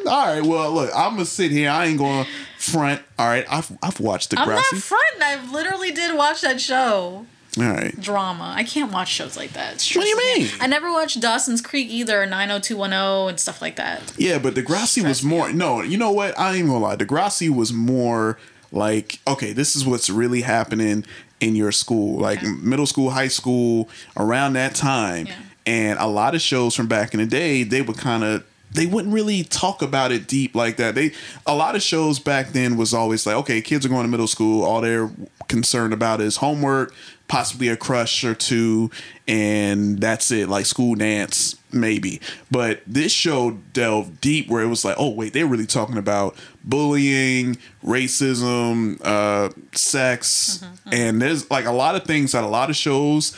All right. Well, look, I'm gonna sit here. I ain't gonna front. All right. I've I've watched I'm not Degrassi. fronting. I literally did watch that show. All right. Drama. I can't watch shows like that. It What do you stresses me mean? I never watched Dawson's Creek either, 90210 and stuff like that. Yeah, but Degrassi was more. No, you know what? I ain't gonna lie. Degrassi was more like, okay, this is what's really happening in your school, like middle school, high school, around that time. Yeah. And a lot of shows from back in the day, they would kind of they wouldn't really talk about it deep like that. They a lot of shows back then was always like, okay, kids are going to middle school, all they're concerned about is homework, possibly a crush or two, and that's it, like school dance maybe. But this show delved deep where it was like, oh wait, they're really talking about bullying, racism, uh, sex, and there's like a lot of things that a lot of shows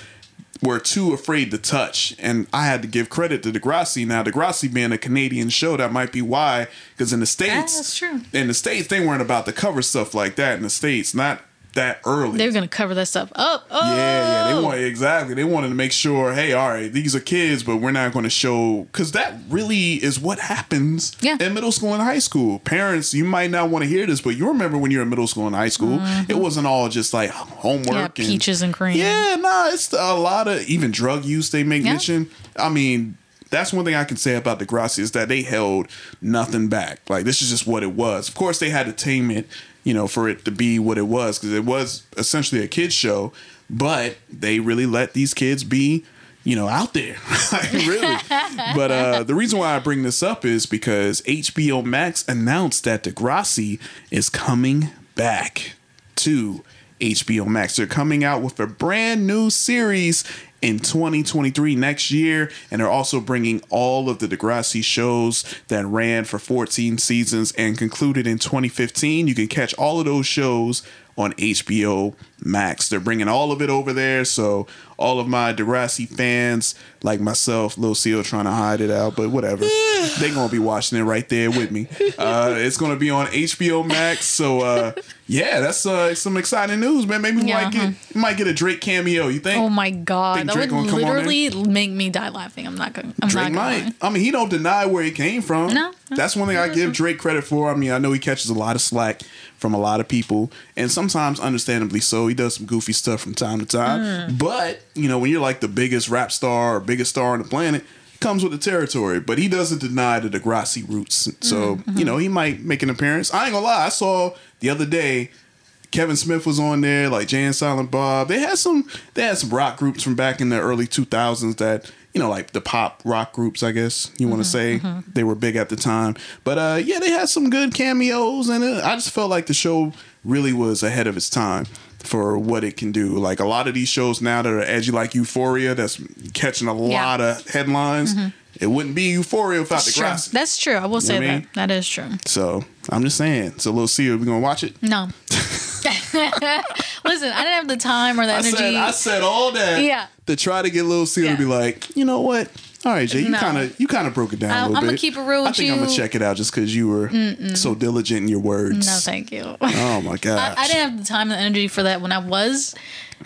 were too afraid to touch. And I had to give credit to Degrassi. Now, Degrassi being a Canadian show, that might be why. Because in the States, that's true. in the States, they weren't about to cover stuff like that in the States, not that early. They're going to cover that stuff up. Oh! Yeah, yeah, they want exactly. They wanted to make sure, hey, all right, these are kids, but we're not going to show because that really is what happens Yeah. in middle school and high school. Parents, you might not want to hear this, but you remember when you were in middle school and high school, it wasn't all just like homework, Mm-hmm. Yeah, and, peaches and cream. Yeah, nah, it's a lot of even drug use. They make Yeah. mention. I mean. That's one thing I can say about Degrassi is that they held nothing back. Like this is just what it was. Of course, they had to tame it, you know, for it to be what it was because it was essentially a kids show. But they really let these kids be, you know, out there. like, really. but uh, the reason why I bring this up is because HBO Max announced that Degrassi is coming back to HBO Max. They're coming out with a brand new series in 2023 next year, and they're also bringing all of the Degrassi shows that ran for 14 seasons and concluded in 2015. You can catch all of those shows on HBO Max. They're bringing all of it over there, so all of my Degrassi fans, like myself, Lil Seal, trying to hide it out, but whatever. they're gonna be watching it right there with me. Uh, it's gonna be on HBO Max, so uh, yeah, that's uh, some exciting news, man. Maybe we Yeah, might get might get a Drake cameo. You think? Oh my god, Think that Drake would gonna come on there? literally make me die laughing. I'm not going. I'm Drake not might. going. I mean, he don't deny where he came from. No. That's one thing I give Drake credit for. I mean, I know he catches a lot of slack from a lot of people, and sometimes understandably so. He does some goofy stuff from time to time. Mm. But you know, when you're like the biggest rap star or biggest star on the planet, it comes with the territory. But he doesn't deny the Degrassi roots. So Mm-hmm. you know, he might make an appearance. I ain't gonna lie. I saw the other day. Kevin Smith was on there, like Jay and Silent Bob. They had some they had some rock groups from back in the early two thousands that, you know, like the pop rock groups, I guess you want to say. They were big at the time. But uh yeah, they had some good cameos and it, I just felt like the show really was ahead of its time for what it can do. Like a lot of these shows now that are edgy like Euphoria that's catching a Yeah. lot of headlines. Mm-hmm. It wouldn't be Euphoria without That's the grass. That's true. I will say what I mean? that. That is true. So I'm just saying. So little C, are we gonna watch it? No. Listen, I didn't have the time or the I energy. said I said all that Yeah. to try to get Lil C Yeah. to be like, you know what? All right, Jay, you No. kind of you kind of broke it down a I- little bit. I'ma keep it real I think I'm gonna check it out just because you were so diligent in your words. no, thank you. Oh my god, I, I didn't have the time and the energy for that when I was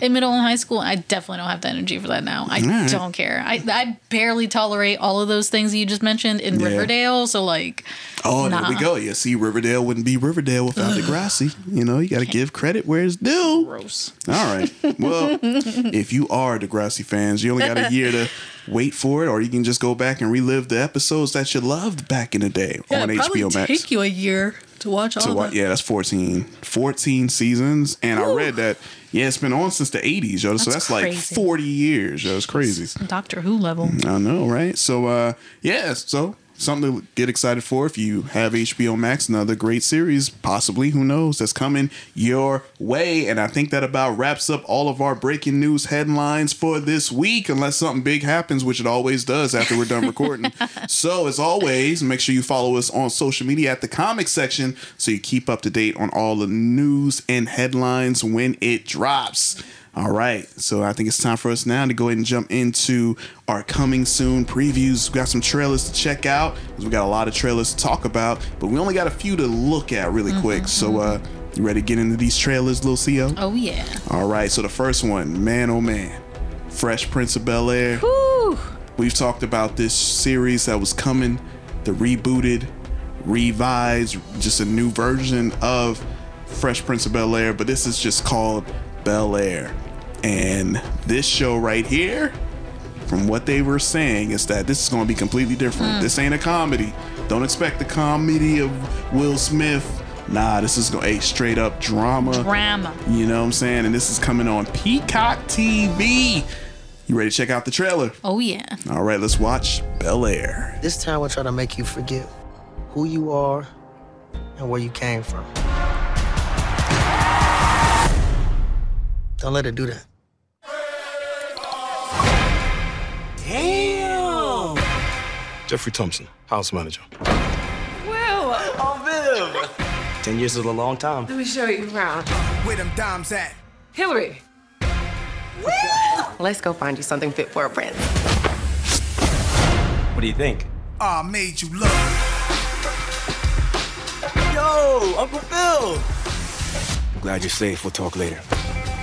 in middle and high school. I definitely don't have the energy for that now. I right. don't care. I, I barely tolerate all of those things that you just mentioned in Yeah. Riverdale. So like, Oh, there we go. Yeah, see, Riverdale wouldn't be Riverdale without Degrassi. You know, you got to give credit where it's due. gross. All right. Well, if you are Degrassi fans, you only got a year to wait for it, or you can just go back and relive the episodes that you loved back in the day on HBO Max. Probably take you a year to watch all So what? Yeah, that's 14. 14 seasons, and I read that. Yeah, it's been on since the 80s, yo. so That's that's like 40 years, yo. It's crazy. Doctor Who level. I know, right? So, uh, yeah, so something to get excited for if you have HBO Max, another great series, possibly, who knows, that's coming your way. And I think that about wraps up all of our breaking news headlines for this week, unless something big happens, which it always does after we're done recording. so, as always, make sure you follow us on social media at the comic section so you keep up to date on all the news and headlines when it drops. All right, so I think it's time for us now to go ahead and jump into our coming soon previews. We got some trailers to check out because we got a lot of trailers to talk about, but we only got a few to look at really quick. So, uh, you ready to get into these trailers, Lil Xio? Oh yeah. All right, so the first one, man, oh man, Fresh Prince of Bel Air. We've talked about this series that was coming, the rebooted, revised, just a new version of Fresh Prince of Bel Air, but this is just called Bel Air. And this show right here, from what they were saying, is that this is going to be completely different. Hmm. This ain't a comedy. Don't expect the comedy of Will Smith. Nah, this is going to a straight up drama. Drama. You know what I'm saying? And this is coming on Peacock TV. You ready to check out the trailer? Oh yeah. All right, let's watch Bel Air. This town will try to make you forget who you are and where you came from. Don't let it do that. Damn! Geoffrey Thompson, house manager. Will, Oh, Viv! Ten years is a long time. let me show you around. Where them dimes at? Hilary. Let's go find you something fit for a prince. What do you think? I made you look. Yo, Uncle Phil! I'm glad you're safe. We'll talk later.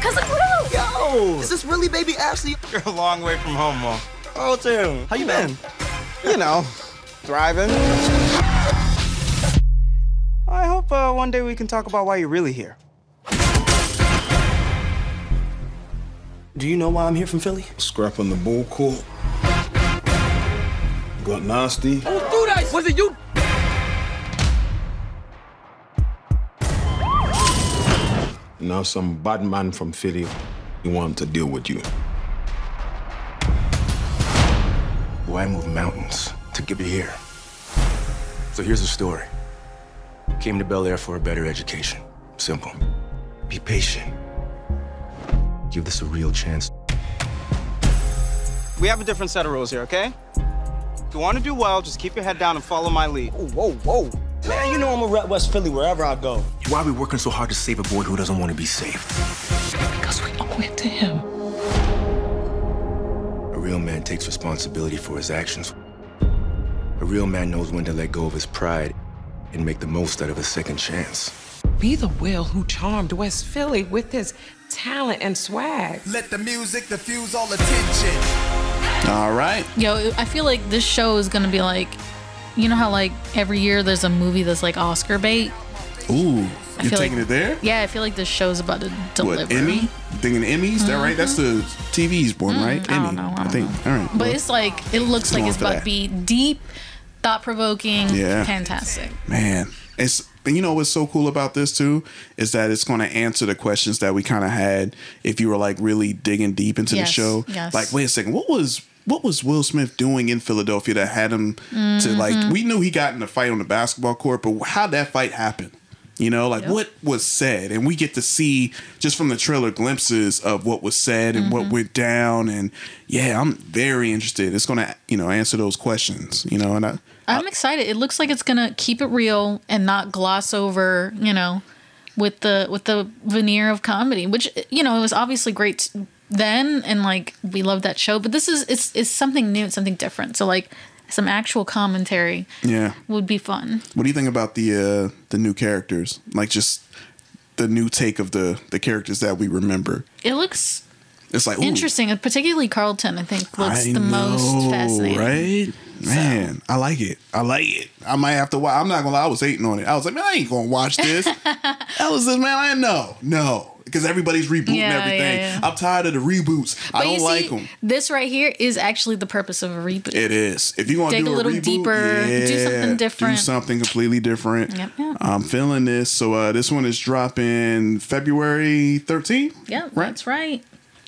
Cousin Will! Yo! Is this really baby Ashley? You're a long way from home, Mom. Oh, Tim, how you been? You know, thriving. I hope uh, one day we can talk about why you're really here. Do you know why I'm here from Philly? Scrap on the bull court. Got nasty. Who threw that? Was it you? Now some bad man from Philly, he want to deal with you. Boy, I moved mountains to get you here. So here's the story. Came to Bel Air for a better education. Simple. Be patient. Give this a real chance. We have a different set of rules here, okay? If you want to do well, just keep your head down and follow my lead. Whoa, whoa. Man, you know I'm a rep West Philly wherever I go. Why are we working so hard to save a boy who doesn't want to be saved? Because we owe it to him. A real man takes responsibility for his actions. A real man knows when to let go of his pride and make the most out of a second chance. Be the Will who charmed West Philly with his talent and swag. Let the music diffuse all attention. All right. Yo, I feel like this show is gonna be like, you know how like every year there's a movie that's like Oscar bait. Ooh, I you're taking like- it there? Yeah, I feel like this show's about to deliver. What, Emmy? Thinking Emmys? That right? That's the mm-hmm. TV's one, mm, right? I don't Emmy. know, I don't think. All right. But well, it's like it looks like it's about to be deep, thought provoking, Yeah. fantastic. man, it's and you know what's so cool about this too is that it's going to answer the questions that we kind of had if you were like really digging deep into Yes, the show. yes. Like, wait a second, what was what was Will Smith doing in Philadelphia that had him to Mm-hmm. like? We knew he got in a fight on the basketball court, but how that fight happen? You know, like what was said, and we get to see just from the trailer glimpses of what was said and Mm-hmm. what went down. And yeah, I'm very interested. It's going to you know answer those questions. You know, and I, I'm excited. It looks like it's gonna keep it real and not gloss over, you know, with the with the veneer of comedy, which you know it was obviously great then, and like we loved that show. But this is it's it's something new, it's something different. So like some actual commentary Yeah. would be fun. What do you think about the uh the new characters? Like just the new take of the the characters that we remember. It looks It's like ooh, interesting, and particularly Carlton. I think looks I the most fascinating. Right? Man, I like it. I like it. I might have to watch. I'm not gonna lie. I was hating on it. I was like, man, I ain't gonna watch this. that was this, man. I know, no, because everybody's rebooting Yeah, everything. yeah, yeah. I'm tired of the reboots. I don't you like them. This right here is actually the purpose of a reboot. It is. If you're gonna Dig do a a, little reboot, deeper, do something different. do something completely different. Yep, yep. I'm feeling this. So uh, this one is dropping February 13th. Yeah, that's right.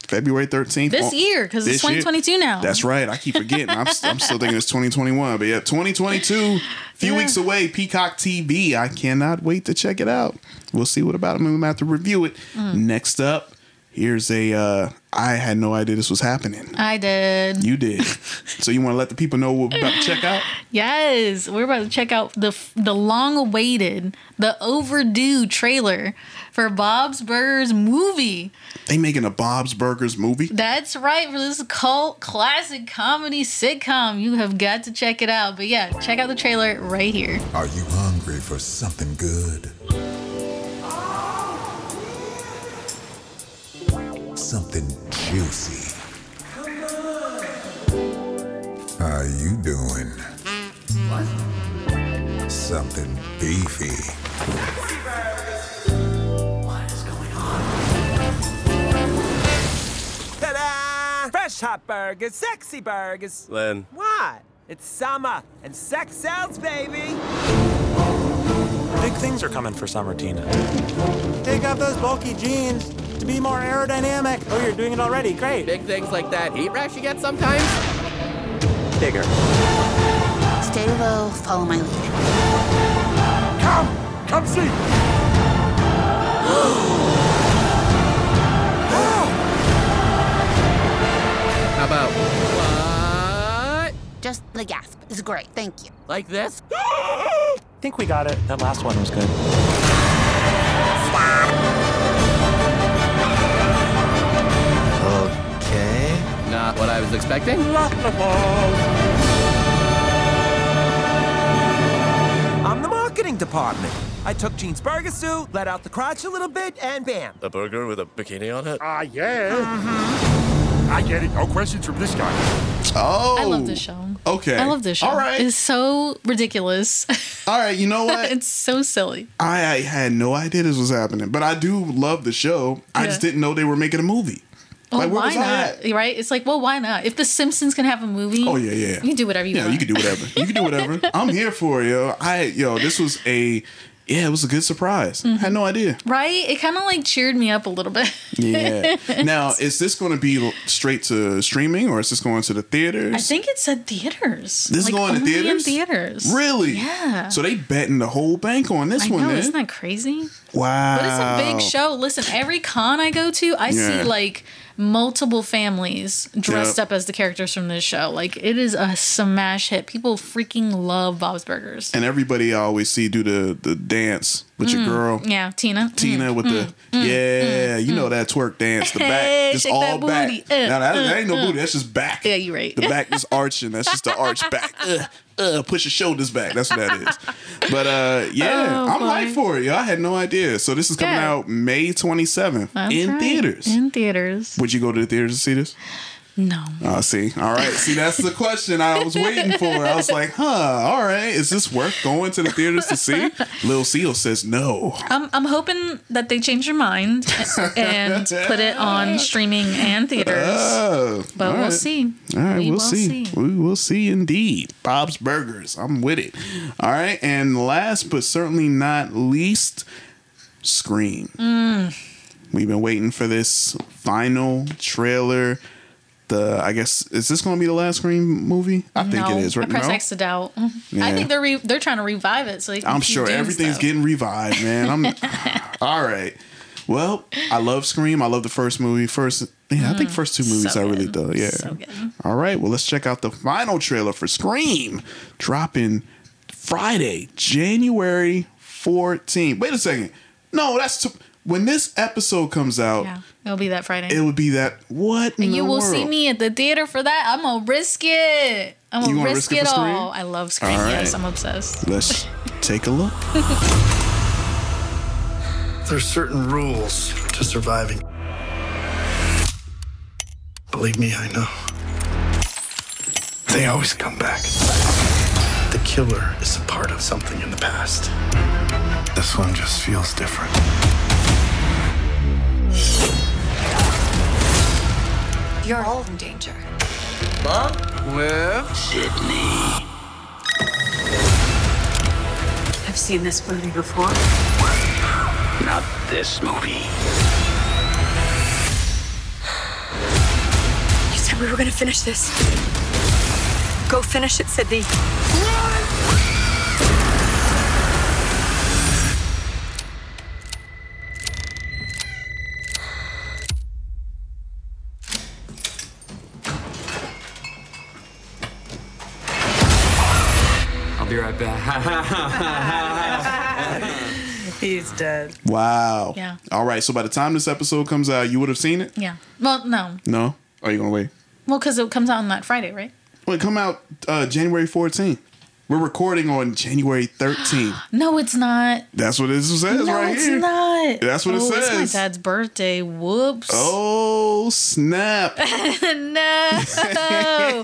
February 13th. This on- year, 'cause it's this year. 2022 now. That's right. I keep forgetting. I'm, I'm still thinking it's 2021. But yeah, 2022, few Yeah. weeks away. Peacock TV. I cannot wait to check it out. We'll see what about it. Might have to review it. Mm. Next up, here's a. Uh, I had no idea this was happening. I did. You did. so you want to let the people know what we're about to check out? Yes, we're about to check out the the long-awaited, the overdue trailer for Bob's Burgers movie. They making a Bob's Burgers movie. That's right for this cult classic comedy sitcom. You have got to check it out. But yeah, check out the trailer right here. Are you hungry for something good? Something juicy. How you doing? What? Something beefy. Fresh hot burgers, sexy burgers. Len. What? It's summer and sex sells, baby. Big things are coming for summer, Tina. Take off those bulky jeans to be more aerodynamic. Oh, you're doing it already. Great. Big things like that heat rash you get sometimes? Bigger. Stay low, follow my lead. Come! Come see! How about what? Just the gasp is great. Thank you. Like this? I think we got it. That last one was good. Okay. Not what I was expecting. I'm the marketing department. I took Gene's burger suit, let out the crotch a little bit, and bam. A burger with a bikini on it? Ah, yeah. I get it. No questions from this guy. Oh, I love this show. Okay. I love this show. All right. It's so ridiculous. All right. You know what? it's so silly. I, I had no idea this was happening, but I do love the show. I just didn't know they were making a movie. Oh, Like, why was I not? Right? It's like, well, why not? If The Simpsons can have a movie, Oh yeah, yeah. you can do whatever you yeah, want. you can do whatever. You can do whatever. I'm here for it, yo. I yo, this was a yeah, it was a good surprise. Mm-hmm. Had no idea. Right? It kind of like cheered me up a little bit. Yeah. now, is this going to be straight to streaming or is this going to the theaters? I think it said theaters. This is like, going to theaters? Theaters. Really? Yeah. So they betting the whole bank on this I one, know, man. isn't that crazy? wow. But it's a big show. Listen, every con I go to, I Yeah. see like multiple families dressed Yep. up as the characters from this show. Like it is a smash hit. People freaking love Bob's Burgers. And everybody I always see do the the dance with your Mm. girl. Yeah, Tina. Tina Mm, with mm, the mm, yeah, mm, you mm. know that twerk dance, the back, just all back. Uh, now that, that uh, ain't no uh. booty, that's just back. Yeah, you're right. The back is arching. That's just the arch back. Uh, uh, push your shoulders back. That's what that is. But uh, yeah, Oh, I'm boy. hyped for it. Yo, I had no idea. So this is coming Yeah. out May 27th That's in right. theaters. In theaters. Would you go to the theaters to see this? No. Oh, see. All right. See, that's the question I was waiting for. I was like, huh, all right. Is this worth going to the theaters to see? Lil Seal says no. I'm, I'm hoping that they change their mind and put it on streaming and theaters. Oh, but we'll right. see. All right, We we'll will see. see. We will see indeed. Bob's Burgers. I'm with it. All right. And last but certainly not least, Scream. Mm. We've been waiting for this final trailer. The I guess is this going to be the last Scream movie? I think no, it is. Right now. I press no? X to doubt. Yeah. I think they're re- they're trying to revive it so I'm sure everything's stuff. getting revived, man. I'm all right. Well, I love Scream. I love the first movie. First, yeah, I think first two movies Mm. so I really good. do. Yeah. So. All right. Well, let's check out the final trailer for Scream, dropping Friday, January 14th. Wait a second. No, that's t- when this episode comes out. Yeah, it'll be that Friday. It would be that what? in and you the will world? see me at the theater for that. I'm gonna risk it. I'm gonna gonna risk, risk it it all. I love Scream. All Yes. I'm obsessed. Let's take a look. There's certain rules to surviving. Believe me, I know. They always come back. The killer is a part of something in the past. This one just feels different. You're all in danger. Mom? Where? Sidney. I've seen this movie before. Not this movie. You said we were gonna finish this. Go finish it, Sidney. I'll He's dead. Wow. Yeah. All right. So by the time this episode comes out, you would have seen it. Yeah. Well, no. No. Are you gonna wait? Well, because it comes out on that Friday, right? Well, it come out uh, January 14th. We're recording on January 13th. No, it's not. That's what it says right? no, right it's here. not. That's what it oh, It's my says. dad's birthday. Whoops. Oh snap! no.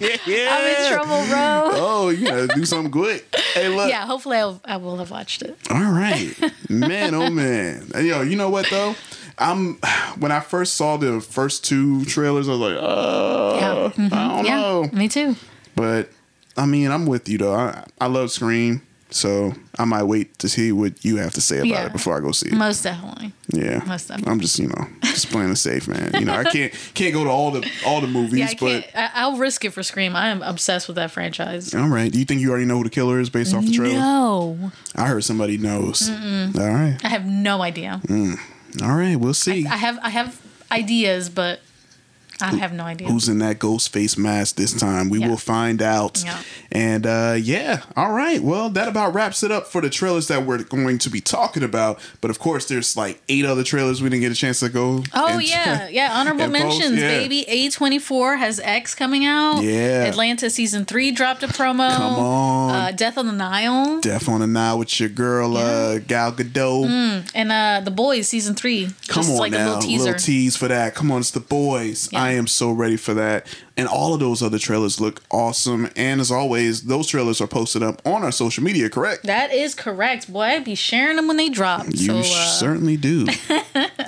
I'm in trouble, bro. Oh, you gotta do something quick. Hey, look. Yeah, hopefully I'll, I will have watched it. All right, man. Oh man. And, Yo, you know what though? I'm when I first saw the first two trailers, I was like, oh, Yeah. Mhm. I don't yeah. know. Me too. But I mean, I'm with you though. I, I love Scream, so I might wait to see what you have to say about Yeah. it before I go see it. Most definitely. Yeah, Most definitely. I'm just you know just playing it safe, man. You know, I can't can't go to all the all the movies, Yeah, I but. I, I'll risk it for Scream. I am obsessed with that franchise. all right. Do you think you already know who the killer is based off the trailer? No. I heard somebody knows. Mm-mm. All right. I have no idea. Mm. All right, we'll see. I have I have ideas, but I have no idea. Who's in that ghost face mask this time? We Yeah. will find out. Yeah. And uh, yeah, all right. Well, that about wraps it up for the trailers that we're going to be talking about. But of course, there's like eight other trailers we didn't get a chance to go. Oh and- yeah, yeah. Honorable mentions, yeah. baby. A twenty four has X coming out. Yeah. Atlanta season three dropped a promo. Come on. Uh, Death on the Nile. Death on the Nile with your girl uh, Gal Gadot. Mm, and uh, the Boys season three. Come Just on like now, a little teaser. tease for that. Come on, it's the boys. I am so ready for that. And all of those other trailers look awesome. And as always, those trailers are posted up on our social media. Correct? that is correct. Boy, I'd be sharing them when they drop. You so, uh, certainly do.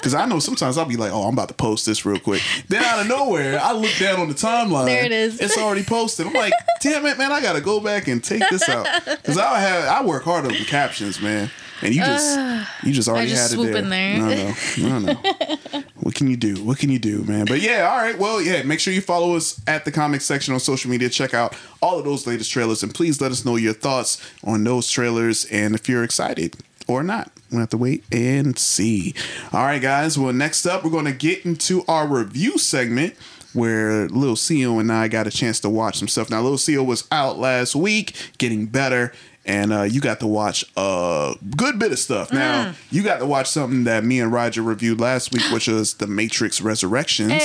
Because I know sometimes I'll be like, oh, I'm about to post this real quick. Then out of nowhere, I look down on the timeline. There it is. It's already posted. I'm like, damn it, man, I got to go back and take this out. Because I have I work hard on the captions, man. And you just Uh, you just I already just had it swoop there. in there. No, no, no, no. what can you do? What can you do, man? But yeah, all right. Well, yeah, make sure you follow us at the comic section on social media. Check out all of those latest trailers and please let us know your thoughts on those trailers and if you're excited or not. We'll have to wait and see. All right, guys. Well, next up, we're going to get into our review segment where Lil Seal and I got a chance to watch some stuff. Now, Lil Seal was out last week, getting better, and uh, you got to watch a good bit of stuff. Now, you got to watch something that me and Roger reviewed last week, which was The Matrix Resurrections.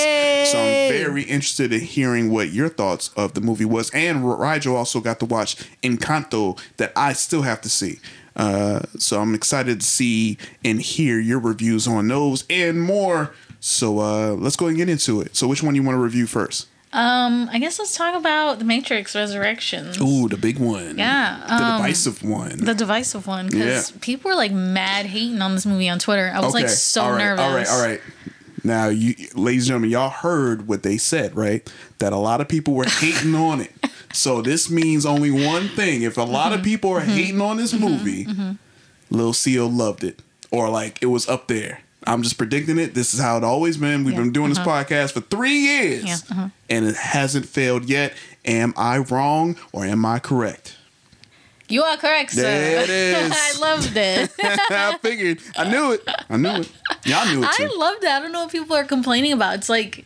So I'm very interested in hearing what your thoughts of the movie was. And Roger also got to watch Encanto that I still have to see. Uh, so I'm excited to see and hear your reviews on those and more. So uh, let's go and get into it. So which one you want to review first? Um, I guess let's talk about the Matrix Resurrections. Ooh, the big one. Yeah, The um, divisive one. The divisive one because Yeah. people were like mad hating on this movie on Twitter. I was like so all right, nervous. All right, all right. Now, you, ladies and gentlemen, y'all heard what they said, right? That a lot of people were hating on it. So this means only one thing: if a lot of people are hating on this movie, Mhm. Lil Seal loved it, or like it was up there. I'm just predicting it. This is how it always been. We've Yeah, been doing uh-huh. this podcast for three years, Yeah. uh-huh. and it hasn't failed yet. Am I wrong or am I correct? You are correct, sir. There it is. I loved it. I figured. I knew it. I knew it. Y'all knew it I too. loved it. I don't know what people are complaining about. It's like,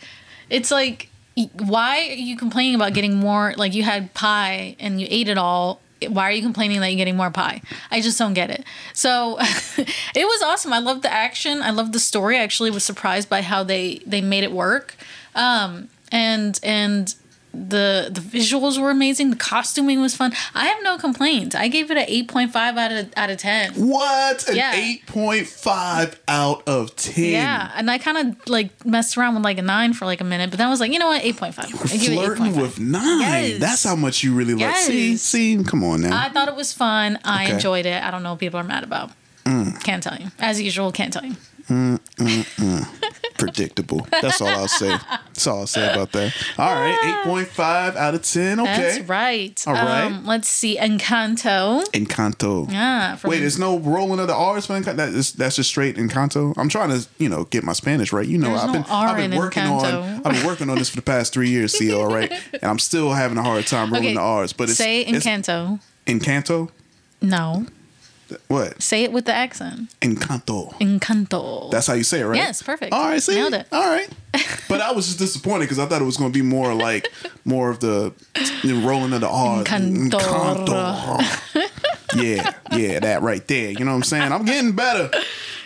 it's like, why are you complaining about getting more? Like you had pie and you ate it all, why are you complaining that you're getting more pie? I just don't get it. So it was awesome. I loved the action. I loved the story. I actually was surprised by how they they made it work. Um, and and the the visuals were amazing. The costuming was fun. I have no complaints. I gave it an eight point five out of out of ten. What? An Yeah. 8.5 out of 10. Yeah, and I kind of like messed around with like a nine for like a minute, but then I was like, you know what, eight point five. I give it eight Flirting point five. with nine. Yes. That's how much you really like. See, Yes. see, come on now. I thought it was fun. I Okay. enjoyed it. I don't know what people are mad about. Mm. Can't tell you. As usual, can't tell you. Mm, mm, mm. Predictable. That's all I'll say. That's all I'll say about that. All right, 8.5 out of 10. Okay. That's right. All right. Um, let's see. Encanto. Encanto. Yeah. Wait, there's no rolling of the R's for Encanto. That is, that's just straight Encanto. I'm trying to, you know, get my Spanish right. You know, There's I've no been, R I've been working Encanto. on, I've been working on this for the past three years. See, all right, and I'm still having a hard time rolling okay. the R's. But it's say it's Encanto. Encanto. No. What? Say it with the accent. Encanto. Encanto. That's how you say it, right? Yes, perfect. All right, see, Nailed it. All right, but I was just disappointed because I thought it was going to be more like more of the rolling of the R. Encanto. yeah, yeah, that right there. You know what I'm saying? I'm getting better.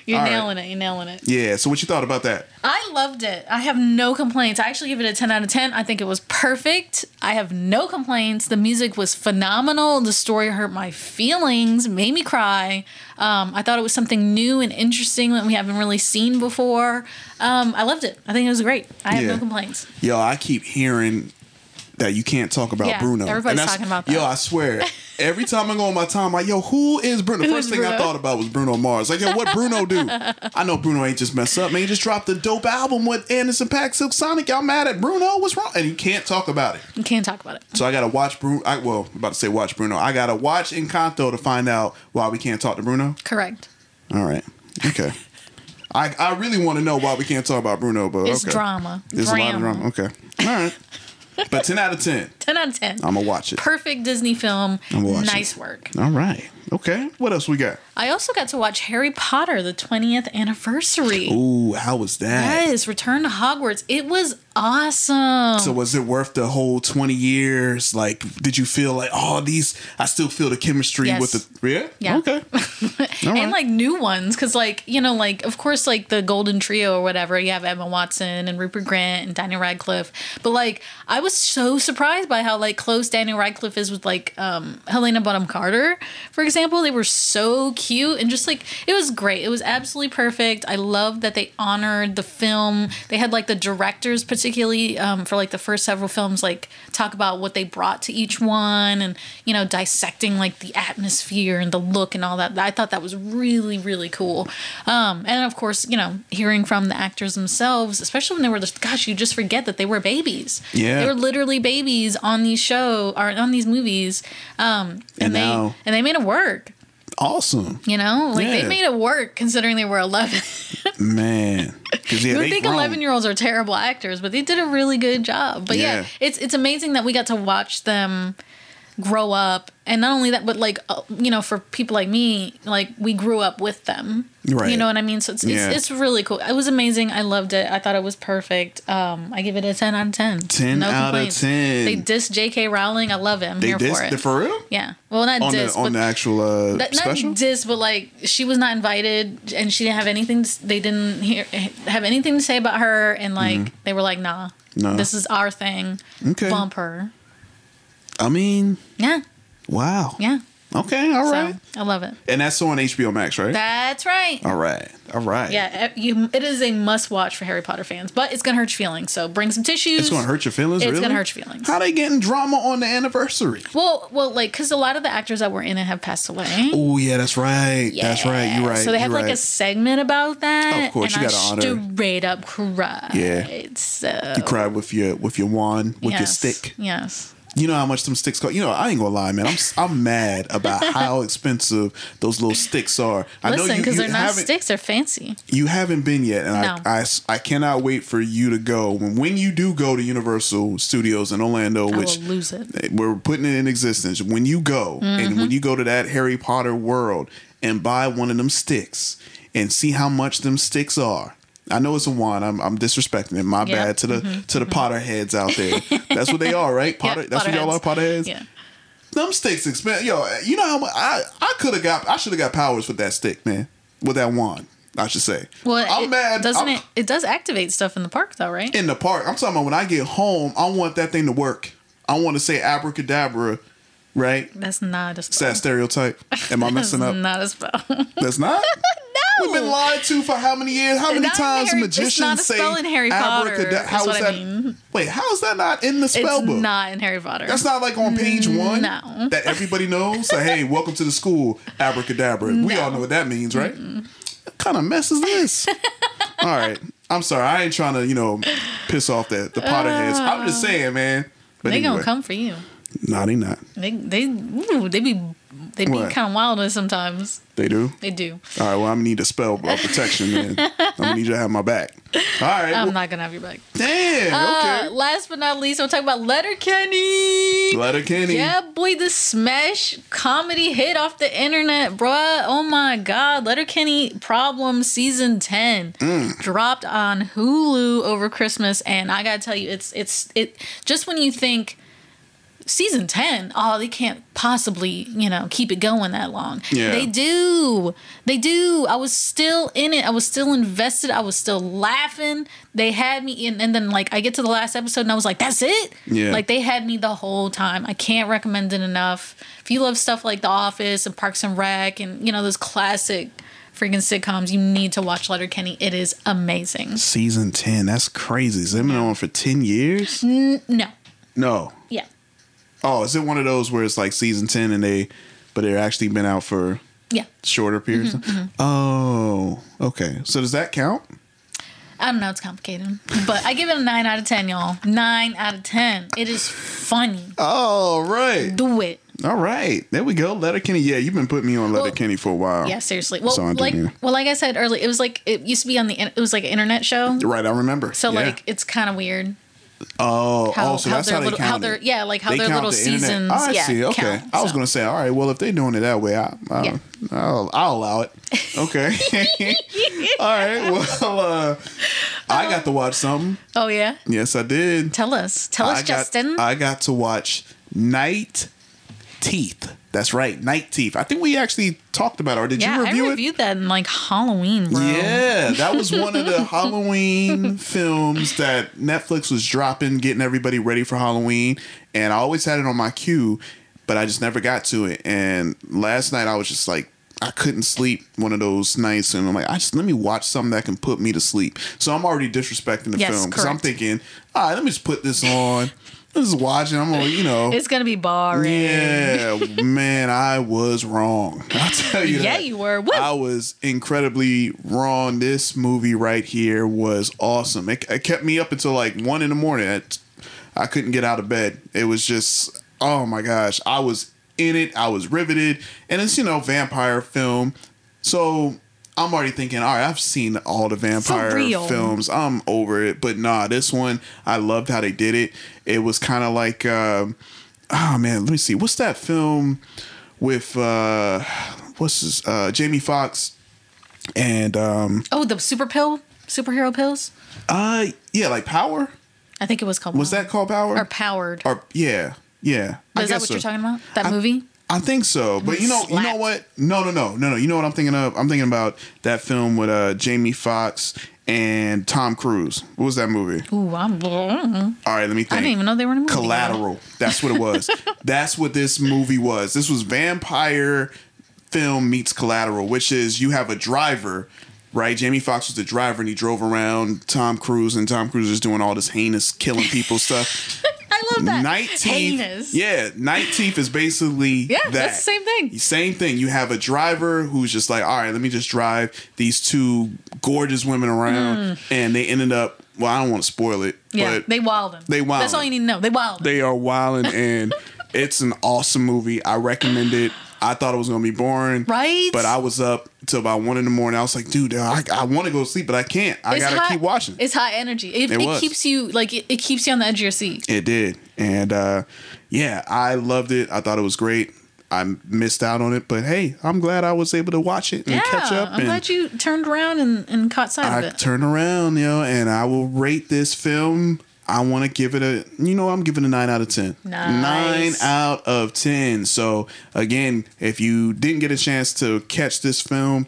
You're All right. nailing it. You're nailing it. Yeah. So what you thought about that? I loved it. I have no complaints. I actually give it a 10 out of 10. I think it was perfect. I have no complaints. The music was phenomenal. The story hurt my feelings, made me cry. Um, I thought it was something new and interesting that we haven't really seen before. Um, I loved it. I think it was great. I have Yeah. no complaints. Yo, I keep hearing that you can't talk about Yeah, Bruno. everybody's And that's- talking about that. Yo, I swear. Every time I go on my time, I'm like, yo, who is Bruno? The first thing I thought about was Bruno Mars. Like, yo, what Bruno do? I know Bruno ain't just messed up, man. He just dropped a dope album with Anderson Paak, Silk Sonic. Y'all mad at Bruno? What's wrong? And you can't talk about it. You can't talk about it. So I gotta watch Bruno. I, well, I'm about to say watch Bruno. I gotta watch Encanto to find out why we can't talk to Bruno. Correct. All right. Okay. I, I really want to know why we can't talk about Bruno, but It's okay. drama. There's a lot of Drama. drama. Okay. All right. But 10 out of 10. 10 out of 10. I'm gonna watch it. Perfect Disney film. I'm gonna watch nice it. work. All right. Okay. What else we got? I also got to watch Harry Potter, the 20th anniversary. Ooh, how was that? Yes, Return to Hogwarts. It was awesome. So was it worth the whole 20 years? Like, did you feel like, oh, these, I still feel the chemistry Yes. with the, yeah? Yeah. Okay. Right. and like new ones because like you know like of course like the golden trio or whatever you have emma watson and rupert grint and daniel radcliffe but like i was so surprised by how like close daniel radcliffe is with like um helena bonham carter for example they were so cute and just like it was great. It was absolutely perfect. I love that they honored the film. They had like the directors particularly um, for like the first several films like talk about what they brought to each one and you know dissecting like the atmosphere and the look and all that. I thought that was really really cool. Um, and of course you know hearing from the actors themselves especially when they were just gosh you just forget that they were babies. Yeah. they were literally babies on these show or on these movies. Um, and, And they now- and they made it work Awesome. you know like Yeah. they made it work considering they were 11 Man. yeah, you would think 11 year olds are terrible actors, but they did a really good job. But yeah. Yeah. it's it's amazing that we got to watch them grow up. And not only that, but like, uh, you know, for people like me, like we grew up with them. Right. You know what I mean? So it's, it's, Yeah. it's really cool. It was amazing. I loved it. I thought it was perfect. Um, I give it a 10 out of 10. 10 no out of complaints. 10. They diss J.K. Rowling. I love him. I'm They here dissed for it. for real? Yeah. Well, not on diss, the, on the actual uh, that, special? not diss, but like she was not invited, and she didn't have anything. To, they didn't hear, have anything to say about her, and like Mhm. they were like, "Nah, No. this is our thing. Okay. Bump her." I mean, Yeah, wow. yeah. Okay, all So, right. I love it. And that's on HBO Max, right? That's right. all right. All right. Yeah, you. It is a must-watch for Harry Potter fans, but it's gonna hurt your feelings. So bring some tissues. It's going to hurt your feelings, It's really? gonna hurt your feelings. How they getting drama on the anniversary? Well, well, like because a lot of the actors that were in it have passed away. Oh, yeah, that's right. That's right. You're right. So they have like a segment about that. Of course, and you I gotta honor- straight up cried. Yeah. So You cried with your with your wand, with your stick. Yes. You know how much them sticks cost. You know, I ain't gonna lie, man. I'm I'm mad about how expensive those little sticks are. I know Listen, you, because they're not sticks; they're fancy. you haven't been yet, and No. I, I I cannot wait for you to go. When when you do go to Universal Studios in Orlando, I which lose it. we're putting it in existence. When you go and Mhm. when you go to that Harry Potter world and buy one of them sticks and see how much them sticks are. I know it's a wand. I'm, I'm disrespecting it. My Yeah. bad to the Mhm. to the Potter heads out there. That's what they are, right? Potter. that's what y'all are, Potter heads. Yeah. them sticks expensive. Yo, you know how much I I could have got. I should have got powers with that stick, man. With that wand, I should say. Well, I'm it, mad. Doesn't I'm- it? It does activate stuff in the park, though, right? in the park. I'm talking about when I get home. I want that thing to work. I want to say abracadabra, right? That's not a spell. that stereotype? Am I messing That's up? Not a spell. That's not. no. We've been lied to for how many years? How many times Harry- magicians it's not a say spell in Harry Potter, is How what is I that? mean. Wait, how is that not in the spell it's book? not in Harry Potter. That's not like on page mm, one No. that everybody knows. So hey, welcome to the school, abracadabra. We all know what that means, right? What kind of mess is this? all right, I'm sorry. I ain't trying to, you know, piss off the the Potterheads. I'm just uh, saying, man. But they anyway, gonna come for you. Nah, they not. They they ooh, they be they be kind of wilder sometimes. They do. They do. All right. Well, I'm gonna need a spell of protection. Then I'm gonna need you to have my back. All right. I'm well, not gonna have your back. damn. Uh, Okay. last but not least, we'll talking about Letterkenny. Letterkenny. Yeah, boy, the smash comedy hit off the internet, bruh. Oh my god, Letterkenny Problem season ten Mm. dropped on Hulu over Christmas, and I gotta tell you, it's it's it. Just when you think season 10 oh they can't possibly you know keep it going that long. Yeah. they do. They do. I was still in it. I was still invested. I was still laughing. They had me in and then like i get to the last episode and i was like that's it? Yeah. like they had me the whole time. I can't recommend it enough. If you love stuff like the office and parks and rec and you know those classic freaking sitcoms you need to watch letterkenny. It is amazing. Season ten. That's crazy. Has it been on for ten years? N- no. No. yeah Oh, is it one of those where it's like season ten and they, but they're actually been out for yeah shorter periods? Mhm, mhm. Oh, okay. So does that count? I don't know. It's complicated, but I give it a nine out of ten, y'all. Nine out of ten. It is funny. Oh, right. Do it. All right. There we go. Letterkenny. Yeah, you've been putting me on Letterkenny for a while. Yeah, seriously. Well, So like, well, like I said earlier, it was like it used to be on the. It was like an internet show. Right, I remember. So Yeah. like it's kind of weird. Oh, How, oh, so how that's their how they little, count how their yeah, like how They their little the seasons. Oh, I yeah, see. Okay, count, I was so. gonna say, all right. Well, if they're doing it that way, I, I Yeah. I'll, I'll allow it. Okay. all right. Well, uh, I got to watch something. Oh yeah. Yes, I did. Tell us. Tell us, I got, Justin. I got to watch Night Teeth. That's right, Night Teeth. I think we actually talked about it. Or did yeah, you review it? I it? reviewed that in like Halloween, bro. Yeah, that was one of the Halloween films that Netflix was dropping, getting everybody ready for Halloween. And I always had it on my queue, but I just never got to it. And last night I was just like, I couldn't sleep one of those nights, and I'm like, I just let me watch something that can put me to sleep. So I'm already disrespecting the Yes, film because I'm thinking, all right, let me just put this on. Is watching. I'm gonna, you know, It's gonna be boring. yeah, man, I was wrong. I'll tell you Yeah, that. you were. Woo. I was incredibly wrong. This movie right here was awesome. It, it kept me up until like one in the morning. It, I couldn't get out of bed. It was just, oh my gosh, I was in it. I was riveted, and it's you know vampire film, so. I'm already thinking, all right, I've seen all the vampire films. I'm over it. But nah, this one, I loved how they did it. It was kind of like, um, oh man, let me see. What's that film with, uh, what's his, uh, Jamie Foxx and, um, Oh, the super pill, superhero pills. uh, yeah, like Power? I think it was called. Was that called Power? or powered? Or, yeah, yeah. Is that what so. you're talking about? That I- movie? I think so, but you know, you know what? No, no, no, no, no. You know what I'm thinking of? I'm thinking about that film with uh Jamie Foxx and Tom Cruise. What was that movie? Ooh, I'm. All right, let me think. I didn't even know they were in a movie. Collateral. That's what it was. That's what this movie was. This was vampire film meets Collateral, which is you have a driver, right? Jamie Foxx was the driver, and he drove around Tom Cruise, and Tom Cruise is doing all this heinous killing people stuff. I love that. Heinous. Yeah, Night Teeth is basically Yeah, that. that's the same thing. Same thing. You have a driver who's just like, all right, let me just drive these two gorgeous women around, Mm. and they ended up. Well, I don't want to spoil it, Yeah, but they them. They wild. That's all you need to know. They wildin'. they are wilding, and it's an awesome movie. I recommend it. I thought it was gonna be boring, Right? But I was up till about one in the morning. I was like, dude, I, I want to go to sleep, but I can't. I It's gotta high- keep watching. It's high energy. It, It it, keeps you like it, it keeps you on the edge of your seat. It did. And uh yeah, I loved it. I thought it was great. I missed out on it, but hey, I'm glad I was able to watch it and yeah, catch up. I'm glad you turned around and, and caught sight I of it. turn around, you know, and I will rate this film I want to give it a, you know, I'm giving it a nine out of 10. Nice. Nine out of 10. So, again, if you didn't get a chance to catch this film,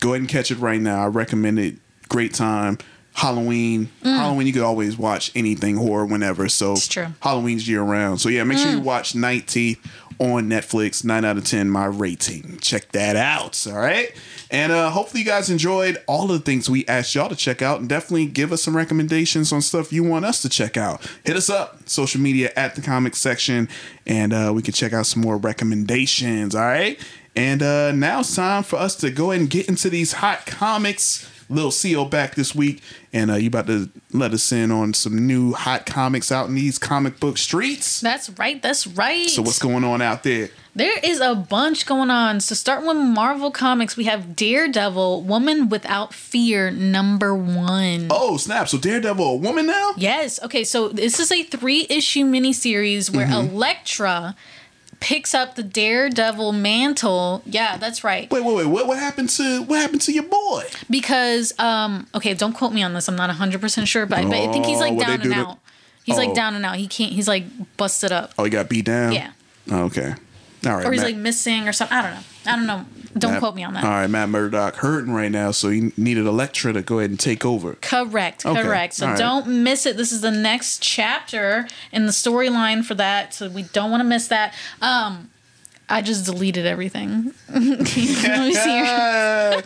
go ahead and catch it right now. I recommend it. Great time. Halloween. Mm. Halloween, you could always watch anything horror whenever. So, true. Halloween's year round. So, yeah, make sure you Mm. watch Night Teeth on Netflix. Nine out of 10, my rating. Check that out. All right. And uh, hopefully, you guys enjoyed all the things we asked y'all to check out. And definitely give us some recommendations on stuff you want us to check out. Hit us up, social media at the comic section, and uh, we can check out some more recommendations. All right. And uh, now it's time for us to go ahead and get into these hot comics. Little Xio back this week, and uh, you about to let us in on some new hot comics out in these comic book streets. That's right. That's right. So what's going on out there? There is a bunch going on. So starting with Marvel Comics, we have Daredevil, Woman Without Fear, number one. Oh snap! So Daredevil, a woman now? Yes. Okay. So this is a three-issue miniseries where Mhm. Elektra picks up the Daredevil mantle. Yeah, that's right. Wait, wait, wait. What what happened to what happened to your boy? Because um, okay, don't quote me on this. I'm not 100 percent sure, but, but I think he's like Oh, down do and to- out. He's Oh. like down and out. He can't. He's like busted up, Oh, he got beat down. Yeah. Oh, okay. All right. or he's Matt- like missing or something. I don't know. I don't know. Don't Matt- quote me on that. All right, Matt Murdock hurting right now, so he needed Elektra to go ahead and take over. Correct, Okay, correct. So all right. don't miss it. This is the next chapter in the storyline for that. So we don't want to miss that. Um, I just deleted everything. Let me see here.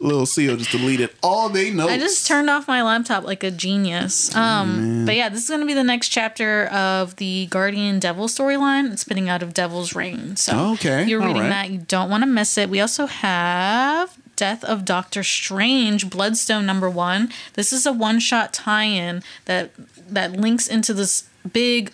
Little Xio just deleted all they know. I just turned off my laptop like a genius. Um, man. but yeah, this is going to be the next chapter of the Guardian Devil storyline. It's spinning out of Devil's Reign. So Oh, okay, you're reading right. that. You don't want to miss it. We also have Death of Doctor Strange, Bloodstone number one. This is a one-shot tie-in that that links into this big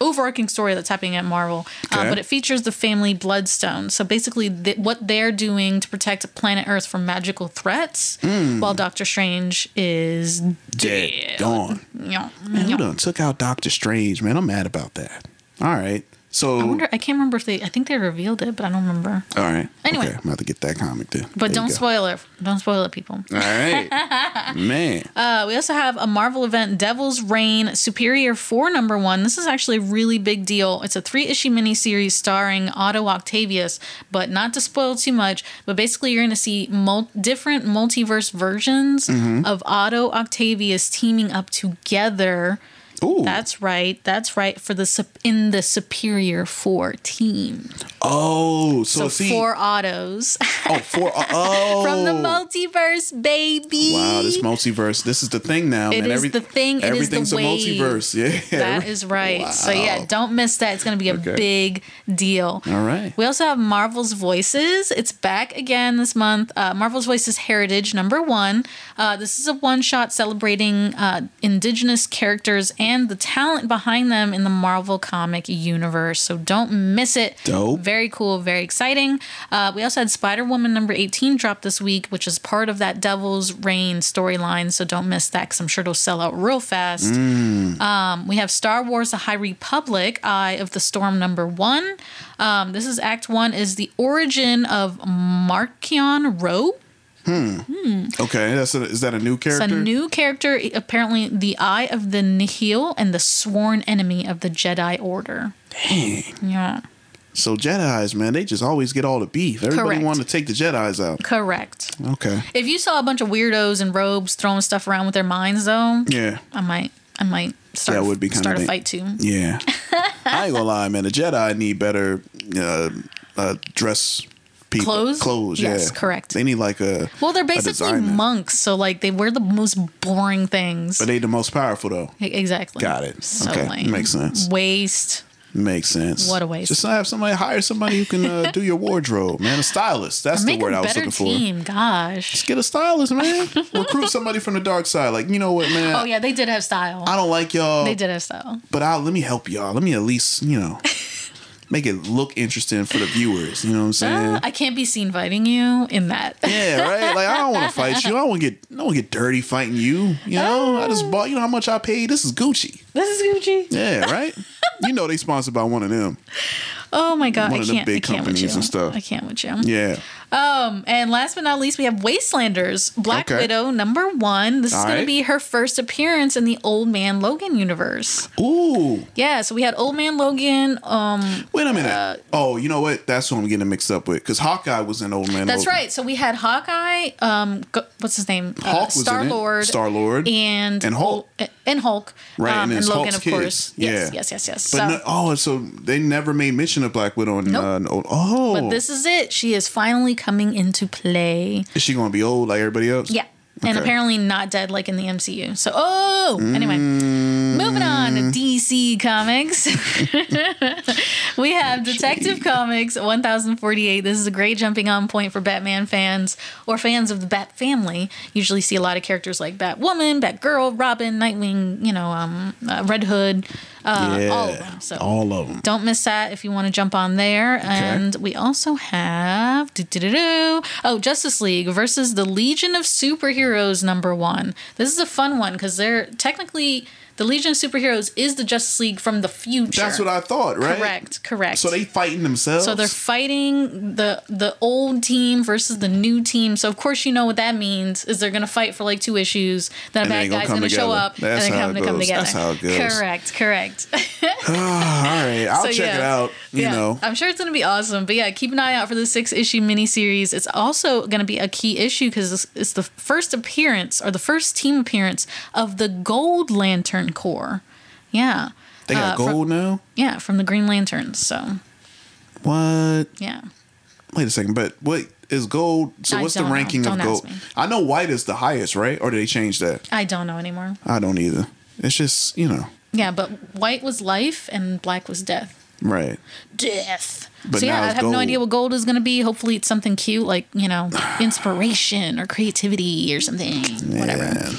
overarching story that's happening at Marvel, uh, but it features the family Bloodstone. So basically, th- what they're doing to protect planet Earth from magical threats, Mm. while Doctor Strange is dead, gone. Yeah. Man, who done took out Doctor Strange? Man, I'm mad about that. All right. So, I wonder. I can't remember if they. I think they revealed it, but I don't remember. all right. Anyway. okay, I'm about to get that comic then. But There don't spoil it. Don't spoil it, people. All right, man. Uh, we also have a Marvel event, Devil's Reign Superior 4 number one. This is actually a really big deal. It's a three issue miniseries starring Otto Octavius, but not to spoil too much. But basically, you're going to see mul- different multiverse versions Mhm. of Otto Octavius teaming up together. Ooh. That's right. That's right. For the in the Superior Four team. Oh, so, So, see, four Ottos oh, four, oh, from the multiverse, baby. Wow, this multiverse. This is the thing now, It man. is the thing, it is the everything's a multiverse. Yeah, That is right. So yeah, don't miss that. It's going to be a Okay. big deal. All right. We also have Marvel's Voices. It's back again this month. Uh, Marvel's Voices Heritage number one. Uh, this is a one shot celebrating uh, indigenous characters and the talent behind them in the Marvel comic universe. So don't miss it. Dope. Very cool. Very exciting. Uh, we also had Spider Woman number 18 drop this week, which is part of that Devil's Reign storyline. So don't miss that because I'm sure it'll sell out real fast. Mm. Um, we have Star Wars: The High Republic, Eye of the Storm number one. Um, this is Act One. Is the origin of Marchion Ro. Hmm. Okay, that's a, is that a new It's character? a new character, apparently the Eye of the Nihil and the sworn enemy of the Jedi Order. Dang. Yeah, So Jedi's, man, they just always get all the beef. Everybody wanted to take the Jedi's out. correct. Okay. If you saw a bunch of weirdos in robes throwing stuff around with their minds, though, Yeah. I might, I might start, That would be start a fight too. Yeah. I ain't gonna lie, man. The Jedi need better uh, uh, dress people. Clothes? Clothes, Yes, yeah. correct. They need like a. Well, they're basically monks, so like they wear the most boring things. But they the most powerful though. Exactly. Got it. So okay, lame. makes sense. Waste. Makes sense. What a waste. Just have somebody hire somebody who can uh, do your wardrobe, man. A stylist. That's the word I was looking for. team. Gosh. Just get a stylist, man. Recruit somebody from the dark side. Like you know what, man. Oh yeah, they did have style. I don't like y'all. They did have style. But I'll let me help y'all. Let me at least you know make it look interesting for the viewers. You know what I'm saying? Uh, I can't be seen fighting you in that. Yeah, right. Like I don't want to fight you. I don't want to get. I don't want to get dirty fighting you. You know, I just bought. You know how much I paid. This is Gucci. This is Gucci. Yeah, right. you know they sponsored by one of them. Oh my god, One I of the can't. big I can't with companies and stuff. I can't with you. Yeah. Um, and last but not least, we have Wastelanders, Black Okay. Widow number one. This is going right. to be her first appearance in the Old Man Logan universe. Ooh. Yeah, so we had Old Man Logan. Um, Wait a minute. uh, oh, you know what? That's what I'm getting mixed up with. Because Hawkeye was in Old Man. that's Logan. right. So we had Hawkeye. Um, go, what's his name? Hawk was in. Star Lord. Star-Lord. and And Hulk. And Hulk. Right, um, and it's Logan, Hulk's of kids. course. Yes, Yeah. yes, yes, yes. But so, no, oh, so they never made mention of Black Widow in Nope. uh, oh. but this is it. She is finally coming into play. is she going to be old like everybody else? Yeah. And apparently not dead like in the MCU. So, oh, anyway, moving on to DC Comics. we have Detective Comics 1048. This is a great jumping on point for Batman fans or fans of the Bat family. Usually see a lot of characters like Batwoman, Batgirl, Robin, Nightwing, you know, um, uh, Red Hood, uh, yeah. all of them. So, all of them. don't miss that if you want to jump on there. And we also have oh Justice League versus the Legion of Superheroes number one. This is a fun one because they're technically the Legion of Superheroes is the Justice League from the future. That's what I thought, right? Correct, correct. So they fighting themselves. So they're fighting the the old team versus the new team. So of course you know what that means is they're gonna fight for like two issues. Then a bad they gonna guy's gonna show up That's and they're gonna come together. That's how it goes. Correct, correct. all right, I'll So, check yeah. it out. You yeah, know, I'm sure it's going to be awesome. But yeah, keep an eye out for the six issue miniseries. It's also going to be a key issue because it's, it's the first appearance or the first team appearance of the Gold Lantern Corps. Yeah. they got Uh, from- gold now. yeah, from the Green Lanterns. So What? yeah. Wait a second, but what is gold? So I what's the know. ranking of gold? I know white is the highest, right? Or did they change that? I don't know anymore. I don't either. It's just you know, Yeah, but white was life and black was death. right? Death. But so yeah, I have gold. no idea what gold is going to be. Hopefully, it's something cute like you know, inspiration or creativity or something. Whatever.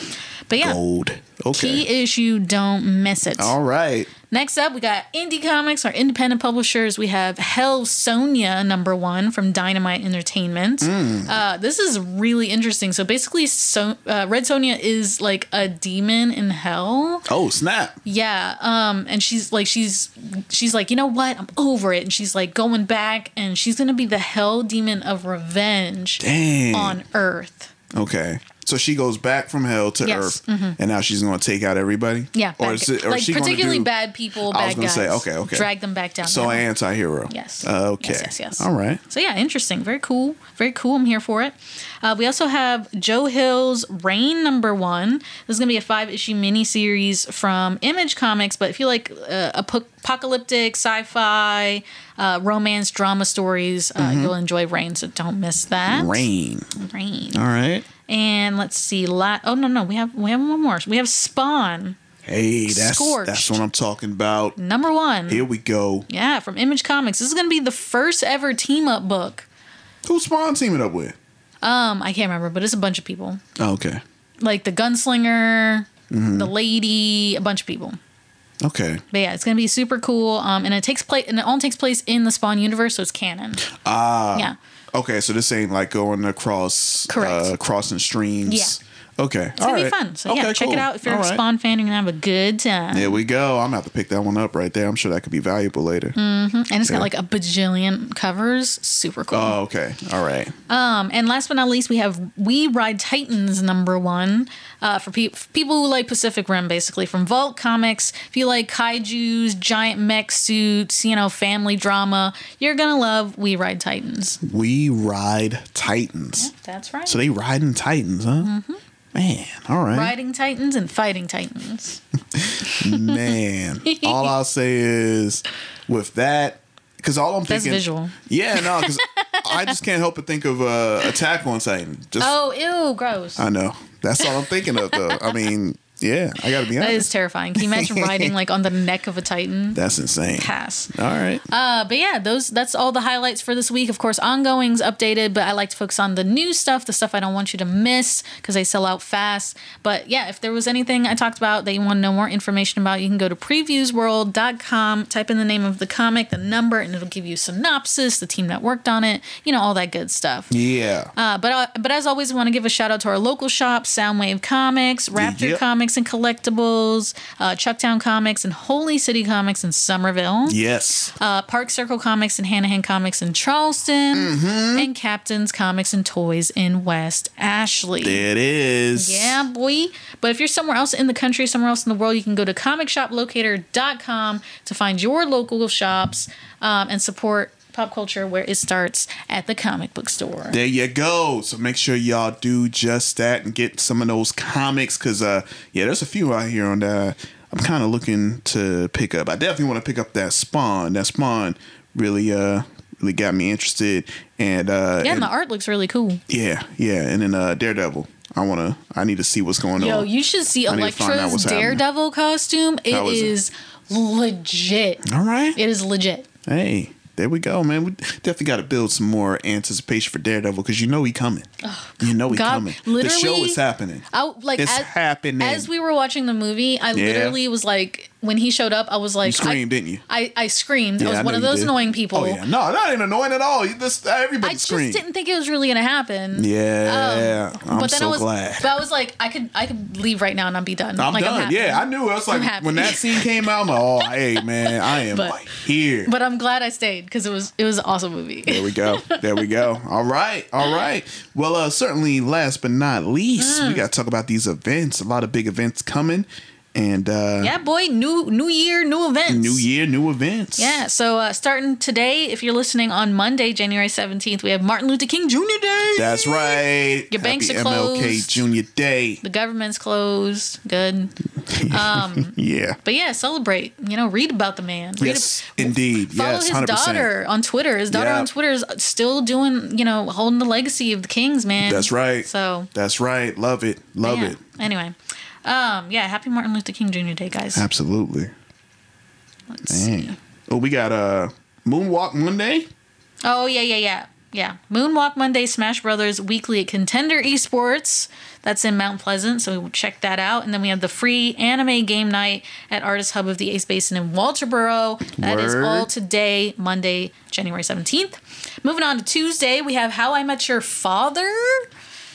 But yeah, Gold. Okay. key issue. Don't miss it. All right. Next up, we got Indie Comics, our independent publishers. We have Hell Sonja number one from Dynamite Entertainment. Mm. Uh, this is really interesting. So basically, so, uh, Red Sonja is like a demon in hell. Oh snap! Yeah, um, and she's like, she's she's like, you know what? I'm over it, and she's like going back, and she's gonna be the hell demon of revenge Dang. on Earth. Okay. So she goes back from hell to Yes, Earth, mhm. and now she's going to take out everybody. Yeah, Or is it? Or like is she particularly do- bad people, I was gonna say, okay, okay. Drag them back down. So to hell. anti-hero. Yes. Uh, okay. Yes, yes, yes. All right. So yeah, interesting. Very cool. Very cool. I'm here for it. Uh, we also have Joe Hill's Rain number one. This is gonna be a five issue miniseries from Image Comics. But if you like uh, apo- apocalyptic sci-fi uh, romance drama stories, uh, Mhm. you'll enjoy Rain. So don't miss that. Rain. Rain. All right. And let's see. La- oh no no we have we have one more. We have Spawn Hey, that's Scorched. that's what I'm talking about. number one. Here we go. Yeah, from Image Comics. This is gonna be the first ever team up book. Who's Spawn teaming up with? Um, I can't remember, but it's a bunch of people. Oh, okay. Like the gunslinger, Mhm. the lady, a bunch of people. Okay. But yeah, it's gonna be super cool. Um, and it takes place and it all takes place in the Spawn universe, so it's canon. Ah. Yeah. Okay, so this ain't like going across Correct. uh crossing streams. Yeah. Okay. It's gonna be fun. So yeah, check it out if you're a Spawn fan. You're gonna have a good time. There we go. I'm gonna have to pick that one up right there. I'm sure that could be valuable later. hmm And it's Yeah. got like a bajillion covers. Super cool. Oh, okay. All right. Um, and last but not least, we have We Ride Titans number one uh, for, pe- for people who like Pacific Rim, basically from Vault Comics. If you like kaiju's, giant mech suits, you know, family drama, you're gonna love We Ride Titans. We ride Titans. That's right. So they riding Titans, huh? Mhm. Man, all right. Riding Titans and fighting Titans. Man, all I'll say is with that, because all I'm That's thinking. visual. Yeah, no, because I just can't help but think of uh, Attack on Titan. Just oh, ew, gross. I know that's all I'm thinking of though. I mean, yeah, I got to be honest. That is terrifying. Can you imagine riding like on the neck of a Titan? That's insane. Pass. All right. Uh, but yeah, those that's all the highlights for this week. Of course, ongoings updated, but I like to focus on the new stuff, the stuff I don't want you to miss because they sell out fast. But yeah, if there was anything I talked about that you want to know more information about, you can go to previewsworld.com, type in the name of the comic, the number, and it'll give you synopsis, the team that worked on it, you know, all that good stuff. Yeah. Uh, but uh, but as always, we want to give a shout out to our local shop, Soundwave Comics, Raptor Yep. Comics, Comics and Collectibles, uh, Chucktown Comics, and Holy City Comics in Summerville. Yes. Uh, Park Circle Comics and Hanahan Comics in Charleston, Mm-hmm. and Captain's Comics and Toys in West Ashley. There it is. Yeah, boy. But if you're somewhere else in the country, somewhere else in the world, you can go to comicshoplocator.com to find your local shops um, and support pop culture where it starts at the comic book store. There you go. So make sure y'all do just that and get some of those comics because, uh, yeah, there's a few out here on that I'm kind of looking to pick up. I definitely want to pick up that Spawn. That Spawn really, uh, really got me interested. And uh, yeah, and- and the art looks really cool. yeah, yeah, and then uh, Daredevil. I wanna, I need to see what's going Yo, on. Yo you should see I to Elektra's happening. Daredevil costume. It How is it? is legit. All right. It is legit. Hey, there we go, man. We definitely got to build some more anticipation for Daredevil because you know he coming. you know he God, coming. The show is happening. I like It's as, happening. as we were watching the movie, I Yeah. literally was like, when he showed up, I was like, you screamed, I, didn't you? I, I screamed. I was I one of those did. annoying people. Oh yeah, no, that ain't annoying at all. Just everybody I just screamed. didn't think it was really gonna happen. Yeah, I'm Um, but then so I was, glad. but I was like, I could, I could leave right now and I'd be done. I'm like, done. happy. yeah, I knew. I was like, when that scene came out, I'm like, oh, hey, man, I am But- like here. But I'm glad I stayed because it was, it was an awesome movie. There we go. There we go. All right. All right. Well, uh, certainly last but not least, Mm. we got to talk about these events. A lot of big events coming. And uh, yeah, boy, new, new year, new events. new year, new events. Yeah, so uh, starting today, if you're listening on Monday, January 17th, we have Martin Luther King Jr. Day. That's right. Your banks Happy are MLK closed. Junior Day. The government's closed. Good. Um, Yeah. but yeah, celebrate. You know, read about the man. Read Yes, indeed. Follow yes, his 100%. daughter on Twitter. His daughter Yeah. on Twitter is still doing, you know, holding the legacy of the Kings, man. That's right. So, That's right. Love it. Love yeah. it. Anyway, um, yeah, happy Martin Luther King Jr. Day, guys. Absolutely. Let's Man. Oh, we got uh, Moonwalk Monday. Oh yeah, yeah, yeah, yeah. Moonwalk Monday, Smash Brothers weekly at Contender Esports. That's in Mount Pleasant, so we'll check that out. And then we have the free anime game night at Artist Hub of the Ace Basin in Walterboro. That is Word. all today, Monday, January seventeenth. Moving on to Tuesday, we have How I Met Your Father.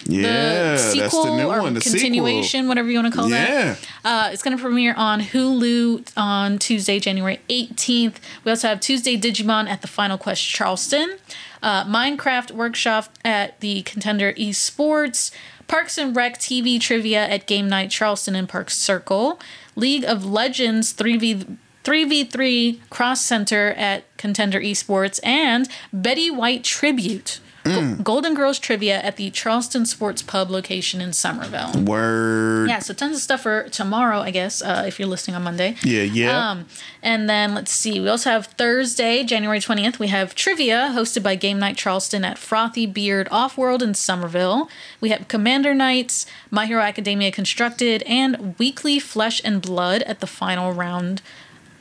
Yeah, the sequel that's the new or one. The continuation, sequel. whatever you want to call that. Yeah. that. Uh, it's going to premiere on Hulu on Tuesday, January 18th. We also have Tuesday Digimon at the Final Quest Charleston, uh, Minecraft Workshop at the Contender Esports, Parks and Rec TV Trivia at Game Night Charleston and Park Circle, League of Legends 3v 3v3 Cross Center at Contender Esports, and Betty White Tribute. Go- Golden Girls Trivia at the Charleston Sports Pub location in Summerville. Word. Yeah, so tons of stuff for tomorrow, I guess, uh, if you're listening on Monday. Yeah, yeah. Um, and then let's see, we also have Thursday, January 20th, we have trivia hosted by Game Night Charleston at Frothy Beard Offworld in Summerville. We have Commander Nights, My Hero Academia Constructed, and Weekly Flesh and Blood at the final round.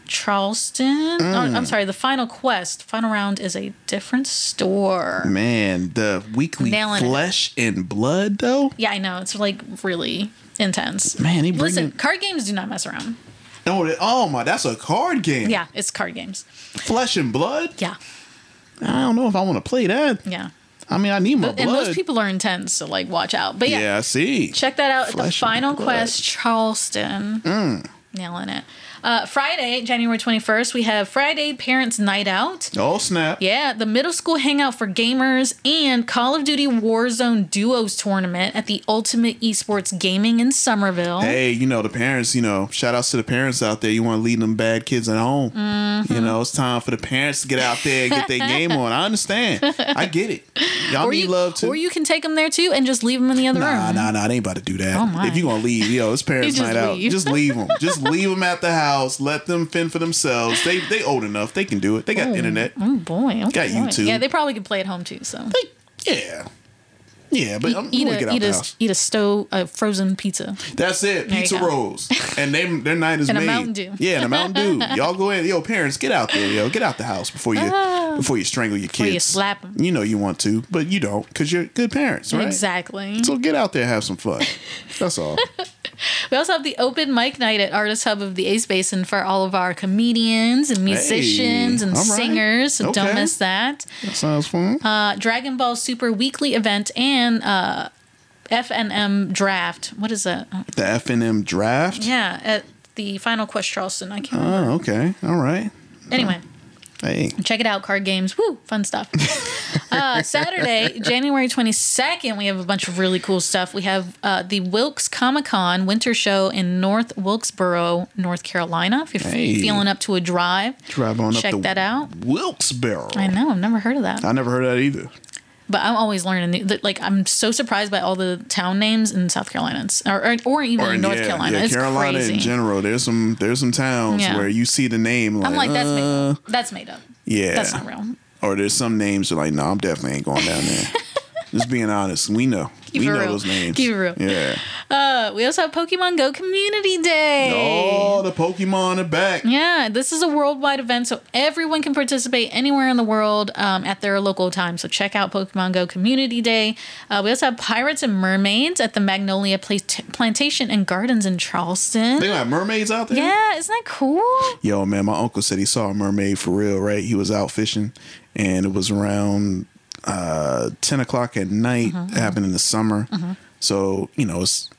Charleston. Mm. Oh, I'm sorry, the final quest. Final round is a different store. Man, the weekly Nailing it. flesh and blood though. Yeah, I know. It's like really intense. Man, he Listen, bringing- card games do not mess around. No, oh my, that's a card game. Yeah, it's card games. Flesh and blood. Yeah. I don't know if I want to play that. Yeah. I mean, I need my and blood. those people are intense, so like watch out. But yeah, yeah, I see. check that out at the Final. Quest Charleston. Mm. Nailing it. Uh, Friday, January 21st, we have Friday Parents Night Out. Oh snap! Yeah, the middle school hangout for gamers and Call of Duty Warzone Duos tournament at the Ultimate Esports Gaming in Summerville. Hey, you know the parents. You know, shout outs to the parents out there. You want to lead them bad kids at home. Mhm. You know, it's time for the parents to get out there and get their game on. I understand. I get it. Y'all or need you, love too. Or you can take them there too and just leave them in the other Nah, room. nah, nah. They ain't about to do that. Oh, my. If you gonna leave, yo, it's parents night out. Just leave them. just leave them at the house. Let them fend for themselves. They they old enough. They can do it. They got internet. Oh boy, oh Got. YouTube. Yeah, they probably can play at home too. So Yeah. Yeah, but I'm eat gonna a get out eat the a house. eat a stove a frozen pizza. That's it. There Pizza rolls. And they their night is And a. Mountain Dew. Yeah, and a Mountain Dew. Y'all go in. Yo, parents, get out there. Yo, get out the house before you Ah. before you strangle your kids. Before you slap 'em. You know you want to, but you don't because you're good parents, right? Exactly. So get out there, and have some fun. That's all. We also have the open mic night at Artist Hub of the Ace Basin for all of our comedians and musicians and all right. singers. So don't miss that. That sounds fun. Uh, Dragon Ball Super weekly event and uh, FNM draft. What is that? The FNM draft. Yeah, at the Final Quest Charleston. I can't remember. Oh, okay. All right. Anyway, Hey. check it out. Card games. Woo, fun stuff. uh, Saturday, January 22nd, we have a bunch of really cool stuff. We have uh, the Wilkes Comic Con Winter Show in North Wilkesboro, North Carolina. If you're Hey. feeling up to a drive, Drive on up check to that out. Wilkesboro. I know, I've never heard of that. I never heard of that either. But I'm always learning. Like I'm so surprised by all the town names in South Carolina, or or, or even Or in North yeah, Carolina. yeah, it's Carolina crazy. in general. There's some there's some towns Yeah. where you see the name. Like, I'm like, that's uh, made up. That's made up. Yeah, That's not real. Or there's some names that are like, no, I'm definitely ain't going down there. Just being honest, we know. Keep we know real. those names. Keep it real. Yeah. Uh, we also have Pokemon Go Community Day. Oh, the Pokemon are back. Yeah, this is a worldwide event, so everyone can participate anywhere in the world um, at their local time. So check out Pokemon Go Community Day. Uh, we also have Pirates and Mermaids at the Magnolia Pla- Plantation and Gardens in Charleston. They got mermaids out there. Yeah, isn't that cool? Yo, man, my uncle said he saw a mermaid for real. Right? He was out fishing, and it was around uh, ten o'clock at night. Mhm. It happened in the summer, Mhm. so you know it's.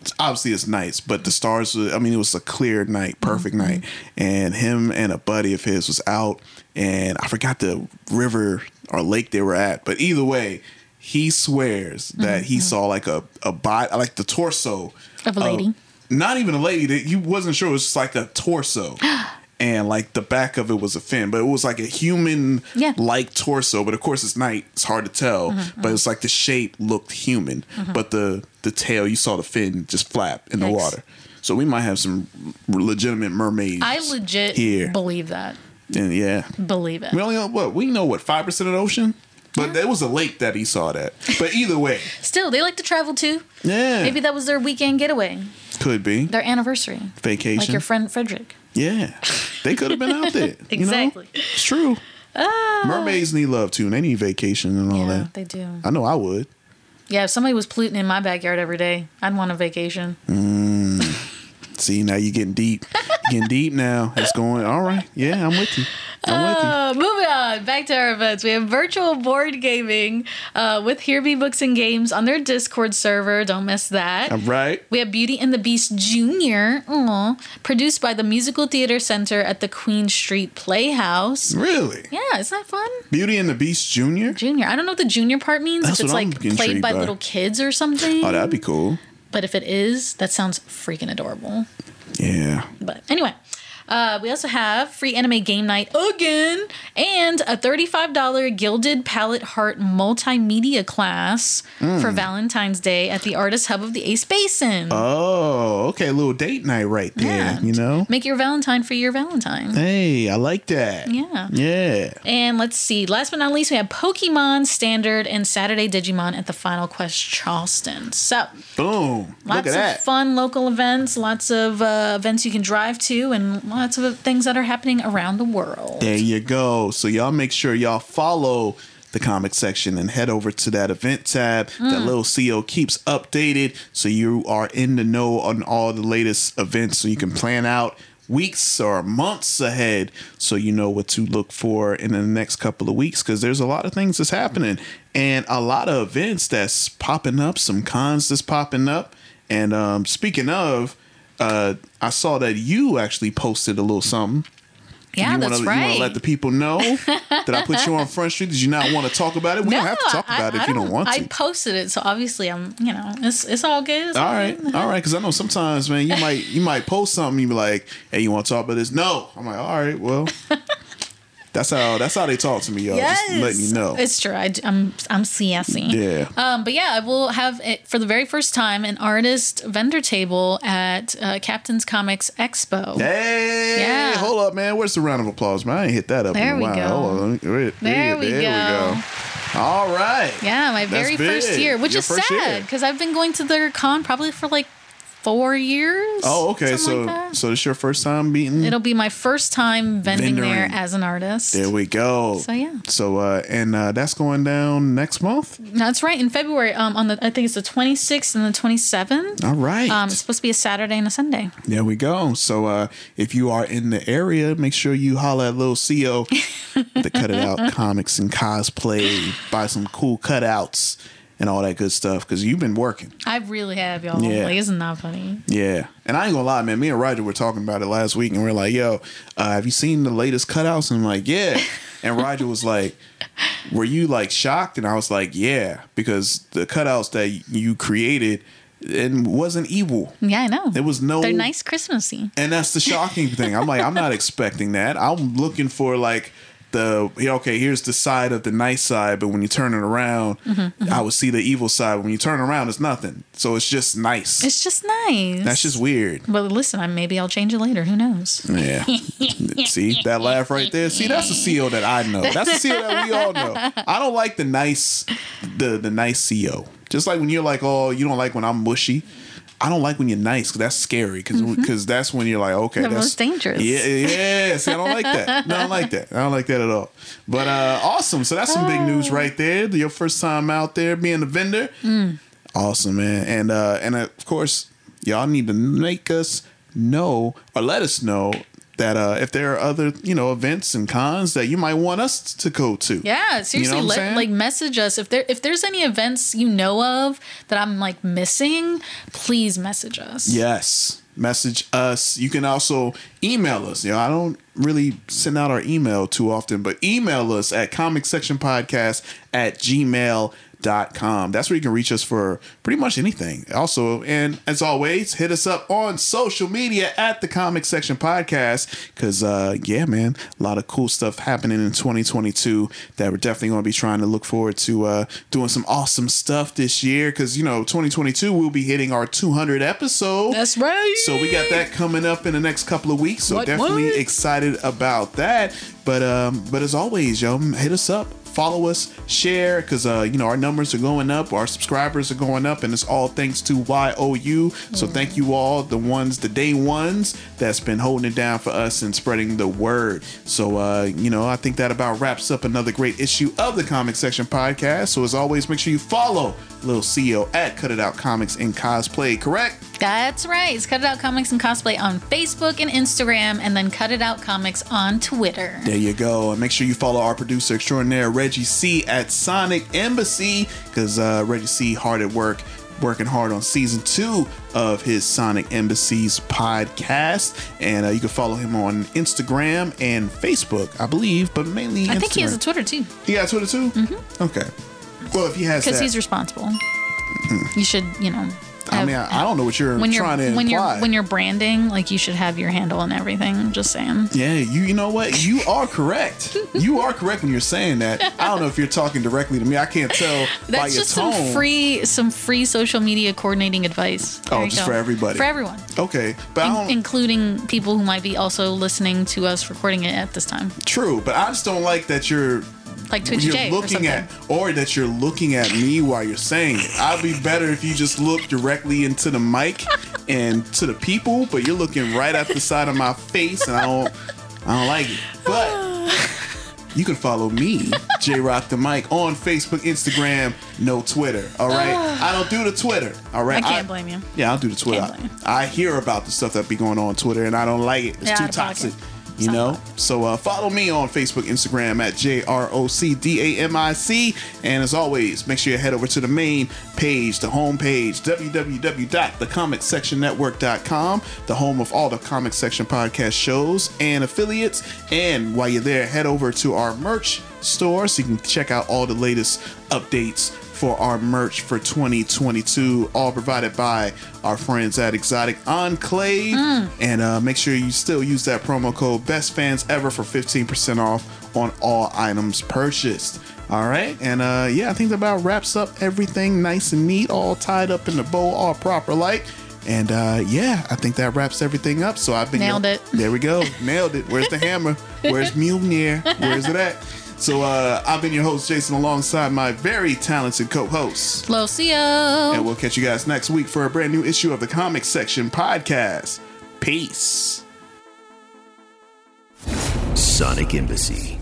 it's- Obviously, it's nights, but the stars. were- I mean, it was a clear night, perfect night, and him and a buddy of his was out, and I forgot the river or lake they were at, but either way, he swears that he saw like a a bot, like the torso Of a lady. not even a lady. That he wasn't sure. It was just like a torso, and like the back of it was a fin, but it was like a human like torso. But of course, it's night. It's hard to tell. Mhm, But it's like the shape looked human, Mhm. but the the tail you saw the fin just flap in the water. So we might have some legitimate mermaids. I legit here. believe that. And yeah, Believe it. we only know what we know what five percent of the ocean. But there was a lake that he saw that. But either way, Still, they like to travel too. yeah, Maybe that was their weekend getaway, could be their anniversary. vacation. Like your friend Frederick. Yeah, they could have been out there. you know? Exactly. It's true. Ah. Mermaids need love too. And they need vacation and all Yeah, that. they do. I know I would. Yeah, if somebody was polluting in my backyard every day, I'd want a vacation. Mm. See, now you're getting deep. You're getting deep now. It's going. All right. Yeah, I'm with you. I'm with you. Uh, moving on, back to our events. We have virtual board gaming uh, with Here Be Books and Games on their Discord server. Don't miss that. All right. We have Beauty and the Beast Jr., aw, produced by the Musical Theater Center at the Queen Street Playhouse. Really? Yeah, isn't that fun? Beauty and the Beast Junior. Junior. I don't know what the junior part means. That's if it's what I'm like played by, by. little kids or something. Oh, that'd be cool. But if it is, that sounds freaking adorable. Yeah. But anyway, uh, we also have free anime game night again and a $35 Gilded Palette Heart multimedia class Mm. for Valentine's Day at the Artist Hub of the Ace Basin. Oh, okay. A little date night right there. You know. Make your Valentine for your Valentine. Hey, I like that. Yeah. Yeah. And let's see. Last but not least, we have Pokemon Standard and Saturday Digimon at the Final Quest Charleston. So Boom. lots Look at of that. fun local events, lots of uh, events you can drive to, and lots of things that are happening around the world. There you go. So y'all make sure y'all follow the comic section and head over to that event tab. That Mm. little Xio keeps updated so you are in the know on all the latest events so you can plan out weeks or months ahead so you know what to look for in the next couple of weeks because there's a lot of things that's happening and a lot of events that's popping up some cons that's popping up and um, speaking of uh, i saw that you actually posted a little something Yeah, you that's wanna, You want to let the people know that I put you on Front Street? Did you not want to talk about it? We don't have to talk I- about it I if you don't want to. I posted it, so obviously I'm, you know, it's it's all good. It's all all right, good. all right. Because I know sometimes, man, you might you might post something. And You be like, "Hey, you want to talk about this?" No. I'm like, all right, well, that's how that's how they talk to me, yo. Just letting you know. It's true. I, am I'm sassy. Yeah. Um, but yeah, I will have it for the very first time an artist vendor table at uh, Captain's Comics Expo. Hey, Yeah. hold up, man. Where's the round of applause, man? I ain't hit that up There in a we while. go. Hold on. There, There we go. All right. Yeah, my very first year, which Your is sad because I've been going to their con probably for like four years. Oh, okay. So like so it's your first time meeting? It'll be my first time vending there as an artist. There we go. So, yeah. So uh and uh that's going down next month. That's right. In February, um, on the I think it's the 26th and the 27th. All right. Um, it's supposed to be a Saturday and a Sunday. There we go. So uh if you are in the area, make sure you holler at little Xio the cut it out comics and cosplay, buy some cool cutouts and all that good stuff because you've been working. I really have, y'all. Yeah. Like, isn't that funny? Yeah, and I ain't gonna lie, man. Me and Roger were talking about it last week, and we are like, "Yo, uh, have you seen the latest cutouts?" And I'm like, "Yeah." And Roger was like, "Were you like shocked?" And I was like, "Yeah," because the cutouts that you created and wasn't evil. Yeah, I know. It was no. They're nice Christmassy. And that's the shocking thing. I'm like, I'm not expecting that. I'm looking for like the okay, here's the side of the nice side, but when you turn it around, Mhm, I would see the evil side. When you turn around, it's nothing. So it's just nice. It's just nice. That's just weird. But listen, I maybe I'll change it later. Who knows? Yeah. See that laugh right there? See, that's the Xio that I know. That's the Xio that we all know. I don't like the nice, the the nice Xio. Just like when you're like, oh, you don't like when I'm mushy. I don't like when you're nice because that's scary because Mhm. that's when you're like, okay, The that's most dangerous. Yeah, yeah. See, I don't like that. No, I don't like that. I don't like that at all. But uh awesome. So that's some big news right there. Your first time out there being a vendor. Mm. Awesome, man. And uh and uh, of course, y'all need to make us know or let us know that uh if there are other, you know, events and cons that you might want us to go to. Yeah, seriously, You know let, like message us if there if there's any events you know of that I'm like missing. Please message us. Yes. Message us. You can also email us. You know, I don't really send out our email too often, but email us at comic section podcast at gmail.com. That's where you can reach us for pretty much anything. Also, and as always, hit us up on social media at the comic section podcast. Cause uh yeah, man, a lot of cool stuff happening in 2022 that we're definitely gonna be trying to look forward to uh doing some awesome stuff this year. Cause you know, 2022 we'll be hitting our 200 episode. That's right. So we got that coming up in the next couple of weeks. So What, definitely what? excited about that. But um, but as always, yo, hit us up. Follow us, share, because uh, you know our numbers are going up, our subscribers are going up, and it's all thanks to YOU. So thank you all, the ones, the day ones that's been holding it down for us and spreading the word. So uh, you know, I think that about wraps up another great issue of the Comic Section Podcast. So as always, make sure you follow Little Xio at Cut It Out Comics and Cosplay. Correct? That's right. It's Cut It Out Comics and Cosplay on Facebook and Instagram, and then Cut It Out Comics on Twitter. There you go. And make sure you follow our producer extraordinaire, Reggie C, at Sonic Embassy, because uh, Reggie C hard at work, working hard on season two of his Sonic Embassies podcast. And uh, you can follow him on Instagram and Facebook, I believe, but mainly I think he has a Twitter too, He got Twitter too? Mm-hmm. Okay. Well, if he has because he's responsible. You should, you know. I mean, I, I don't know what you're when you're trying to when imply. you're when you're branding, like you should have your handle and everything. Just saying. Yeah, you you know what? You are correct. you are correct when you're saying that. I don't know if you're talking directly to me. I can't tell by That's just tone. some free some free social media coordinating advice. Oh, there Oh, just go. for everybody. For everyone, Okay, but I In- don't. including people who might be also listening to us recording it at this time, true, but I just don't like that you're like Twitch you're J or looking something. at or that you're looking at me while you're saying it. I'd be better if you just look directly into the mic and to the people, but you're looking right at the side of my face, and I don't I don't like it. But you can follow me, J Rock the Mic, on Facebook, Instagram, no Twitter. All right, I don't do the Twitter. All right, I can't blame you. Yeah, I'll do the Twitter. Can't I hear about the stuff that be going on Twitter, and I don't like it. It's Yeah, too toxic. pocket. You know, so uh, follow me on Facebook, Instagram at J R O C D A M I C. And as always, make sure you head over to the main page, the home page, www.thecomicsectionnetwork.com, the home of all the Comic Section podcast shows and affiliates. And while you're there, head over to our merch store so you can check out all the latest updates for our merch for 2022, all provided by our friends at Exotic Enclave. And uh, make sure you still use that promo code Best Fans Ever for 15% off on all items purchased. All right, and uh, yeah, I think that about wraps up everything nice and neat, all tied up in the bow, all proper like. And uh, yeah, I think that wraps everything up. So I've been Nailed it. There we go, nailed it. Where's the hammer? Where's Mjolnir? Where's it at? So uh, I've been your host, Jason, alongside my very talented co-host. Lucio. And we'll catch you guys next week for a brand new issue of the Comic Section Podcast. Peace. Sonic Embassy.